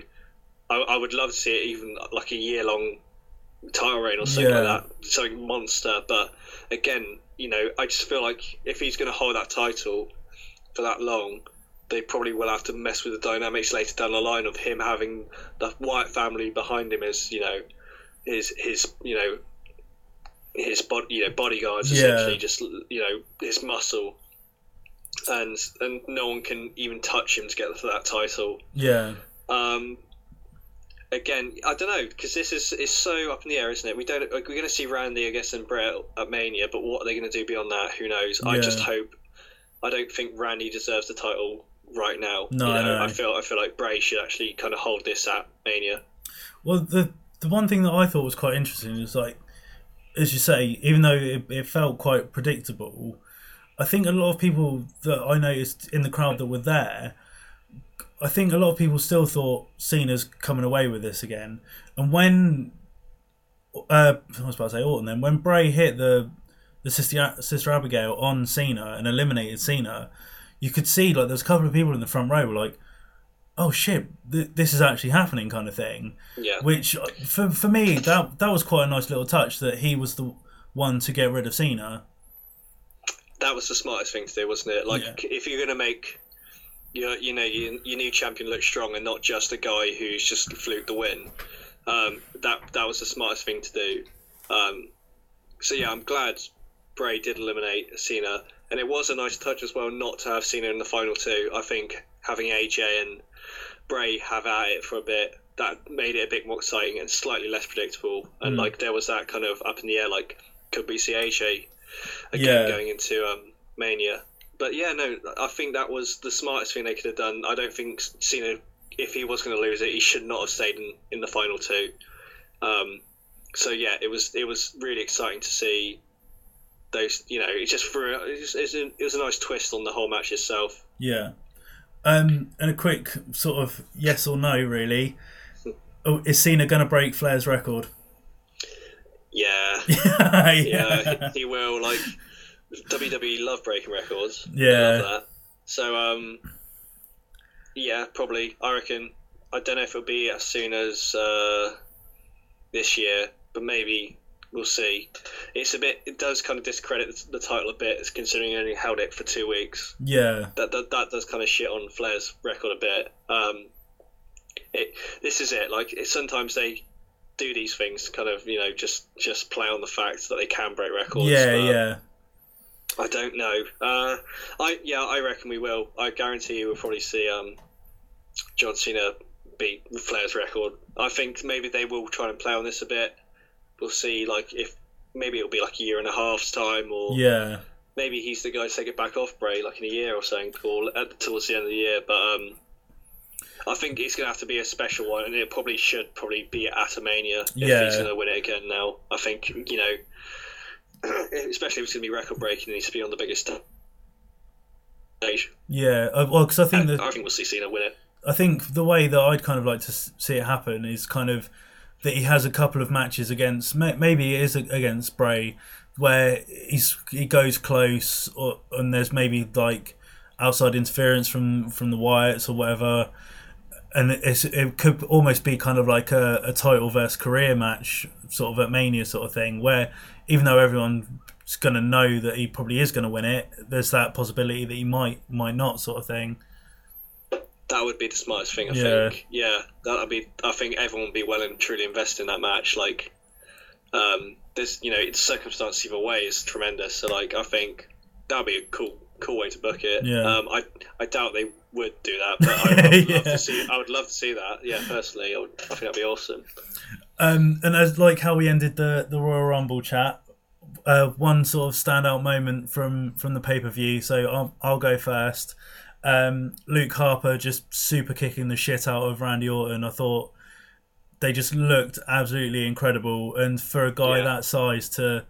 I, I would love to see it even like a year long title reign or something Yeah. like that, something monster. But again, you know, I just feel like if he's going to hold that title for that long, they probably will have to mess with the dynamics later down the line of him having the Wyatt family behind him as you know his his you know his body, you know, bodyguards Yeah. essentially just you know his muscle, and and no one can even touch him to get for that title. Yeah. Um, again, I don't know because this is is so up in the air, isn't it? We don't. We're going to see Randy, I guess, and Bray at Mania, but what are they going to do beyond that? Who knows? I just hope. I don't think Randy deserves the title right now. No, you know, no. I feel I feel like Bray should actually kind of hold this at Mania. Well, the the one thing that I thought was quite interesting is like, as you say, even though it, it felt quite predictable, I think a lot of people that I noticed in the crowd that were there, I think a lot of people still thought Cena's coming away with this again. And when, uh, I was about to say Orton, then when Bray hit the the sister sister Abigail on Cena and eliminated Cena, you could see like there's a couple of people in the front row were like, "Oh shit, th- this is actually happening," kind of thing Yeah, which uh, for for me that that was quite a nice little touch that he was the one to get rid of Cena. that was the smartest thing to do, wasn't it? Like Yeah. if you're going to make your you know your, your new champion look strong and not just a guy who's just fluked the win, um, that that was the smartest thing to do. Um, so yeah, I'm glad Bray did eliminate Cena, and it was a nice touch as well not to have Cena in the final two. I think having AJ and Bray have at it for a bit that made it a bit more exciting and slightly less predictable. And Mm. like there was that kind of up in the air, like could we see AJ again Yeah. going into um, Mania? But yeah, no, I think that was the smartest thing they could have done. I don't think Cena, if he was going to lose it, he should not have stayed in, in the final two. Um, so yeah, it was it was really exciting to see those. You know, it just for it was, it was, a, it was a nice twist on the whole match itself. Yeah. Um, and a quick sort of yes or no, really. Oh, is Cena going to break Flair's record? Yeah, yeah. yeah, he will. Like WWE love breaking records. Yeah. So um, yeah, probably. I reckon. I don't know if it'll be as soon as uh, this year, but maybe we'll see. It's a bit. It does kind of discredit the title a bit, considering he only held it for two weeks. Yeah. That that, that does kind of shit on Flair's record a bit. Um, it, this is it. Like it, sometimes they do these things to kind of you know just just play on the fact that they can break records. Yeah, but yeah. I don't know. Uh, I yeah, I reckon we will. I guarantee you we'll probably see um, John Cena beat Flair's record. I think maybe they will try and play on this a bit. We'll see. Like if maybe it'll be like a year and a half's time, or Yeah. maybe he's the guy to take it back off Bray, like in a year or something, or at, towards the end of the year. But um, I think it's gonna have to be a special one, and it probably should probably be at Mania if Yeah. he's gonna win it again. Now, I think you know, especially if it's gonna be record breaking, it needs to be on the biggest stage. Yeah. Uh, well, because I think that I think we'll see Cena win it. I think the way that I'd kind of like to see it happen is kind of that he has a couple of matches against maybe it is against Bray where he's he goes close or and there's maybe like outside interference from from the Wyatts or whatever. And it could almost be kind of like a, a title versus career match sort of at Mania sort of thing where even though everyone's going to know that he probably is going to win it there's that possibility that he might might not sort of thing That would be the smartest thing. I Yeah. think. Yeah, that would be. I think everyone would be well and truly invested in that match. Like, um, there's you know, the circumstance either way is tremendous. So like, I think that would be a cool, cool way to book it. Yeah. Um, I, I doubt they would do that, but I would love Yeah. to see. I would love to see that. Yeah, personally, I, would, I think that'd be awesome. Um, and as like how we ended the the Royal Rumble chat, uh, one sort of standout moment from from the pay per view. So I'll I'll go first. Um, Luke Harper just super kicking the shit out of Randy Orton. I thought they just looked absolutely incredible, and for a guy Yeah. that size to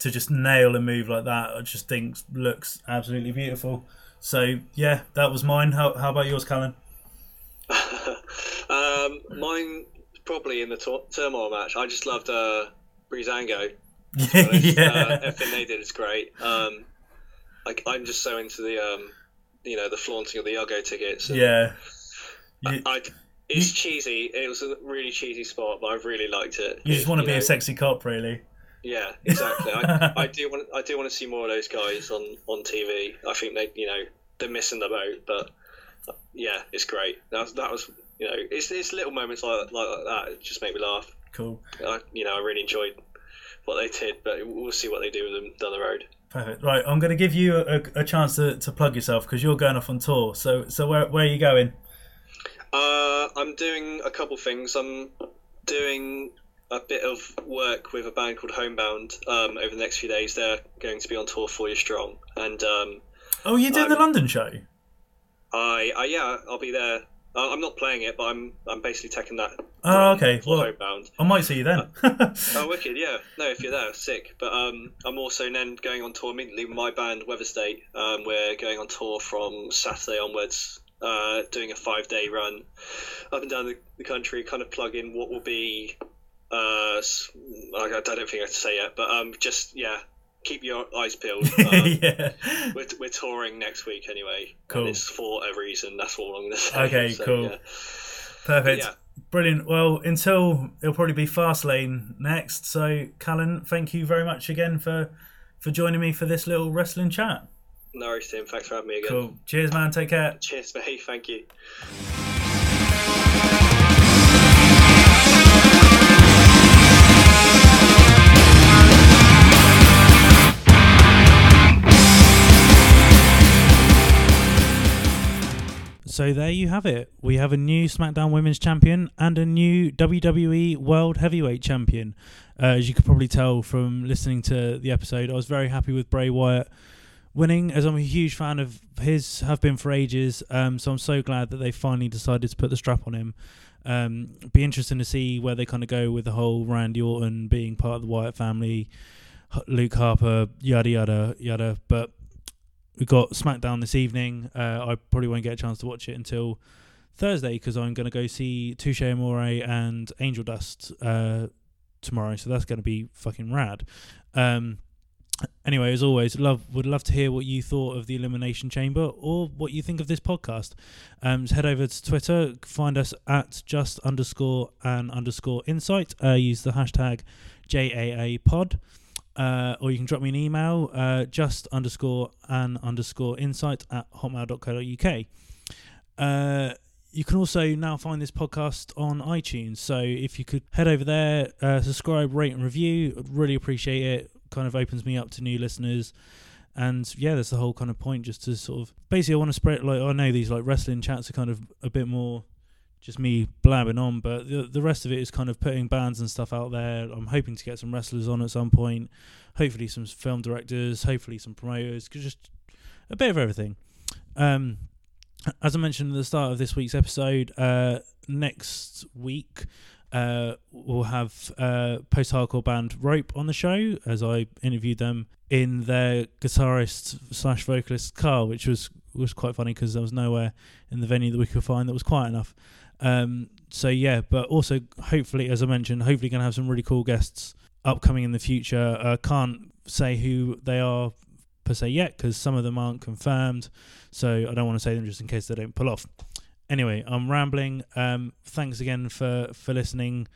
to just nail a move like that, I just think looks absolutely beautiful. So yeah, that was mine. How how about yours, Callan? um, mine probably in the tor- turmoil match. I just loved uh, Breezango. yeah, uh, everything they did is great. Um, like I'm just so into the um, you know, the flaunting of the Yago tickets. yeah. You, I- it's cheesy. It was a really cheesy spot, but I really liked it. you just It- want to be know, a sexy cop, really. Yeah, exactly. I, I do want. I do want to see more of those guys on on TV. I think they, you know, they're missing the boat. But yeah, it's great. That was, that was you know, it's, it's little moments like like that. It just make me laugh. Cool. I, you know, I really enjoyed what they did, but we'll see what they do with them down the road. Perfect. Right, I'm going to give you a, a chance to, to plug yourself because you're going off on tour. So, so where, where are you going? Uh, I'm doing a couple things. I'm doing a bit of work with a band called Homebound um, over the next few days. They're going to be on tour for you strong, and um, Oh, you're doing the London show? I, I yeah, I'll be there. Uh, I'm not playing it, but I'm I'm basically taking that. Oh, okay. Well, Homebound. I might see you then. Oh, wicked! Yeah, no, if you're there, sick. But um, I'm also then going on tour immediately with my band Weatherstate. Um, we're going on tour from Saturday onwards, uh, doing a five day run up and down the, the country, kind of plug in what will be. Uh, I, I don't think I have to say yet, but um, just yeah, keep your eyes peeled. Um, yeah. we're, we're touring next week anyway, Cool. it's for a reason. That's all I'm going to say. Okay, So, cool. yeah. Perfect. Yeah. Brilliant. Well, until it'll probably be Fastlane next. So, Callan, thank you very much again for for joining me for this little wrestling chat. No worries, Tim. Thanks for having me again. Cool. Cheers, man. Take care. Cheers, mate. Thank you. So there you have it. We have a new SmackDown Women's Champion and a new WWE World Heavyweight Champion. Uh, as you could probably tell from listening to the episode, I was very happy with Bray Wyatt winning, as I'm a huge fan of his, have been for ages. Um, so I'm so glad that they finally decided to put the strap on him. Um, be interesting to see where they kind of go with the whole Randy Orton being part of the Wyatt family, Luke Harper, yada yada yada. But we got SmackDown this evening. Uh, I probably won't get a chance to watch it until Thursday because I'm going to go see Touche Amore and Angel Dust uh, tomorrow. So that's going to be fucking rad. Um, anyway, as always, love would love to hear what you thought of the Elimination Chamber or what you think of this podcast. Um, just head over to Twitter, find us at just underscore and underscore insight. Uh, use the hashtag JAA pod uh, or you can drop me an email, uh, just underscore an underscore insight at hotmail.co.uk. Uh, you can also now find this podcast on iTunes. So if you could head over there, uh, subscribe, rate, and review, I'd really appreciate it. Kind of opens me up to new listeners. And yeah, that's the whole kind of point, just to sort of basically, I want to spread like I know these like wrestling chats are kind of a bit more just me blabbing on, but the the rest of it is kind of putting bands and stuff out there. I'm hoping to get some wrestlers on at some point, hopefully some film directors, hopefully some promoters, just a bit of everything. Um, as I mentioned at the start of this week's episode, uh, next week uh, we'll have uh, post hardcore band Rope on the show as I interviewed them in their guitarist slash vocalist car, which was was quite funny because there was nowhere in the venue that we could find that was quiet enough. Um, so yeah, but also hopefully, as I mentioned, hopefully going to have some really cool guests upcoming in the future. Uh, can't say who they are per se yet because some of them aren't confirmed, so I don't want to say them just in case they don't pull off. Anyway, I'm rambling. Um, thanks again for for listening.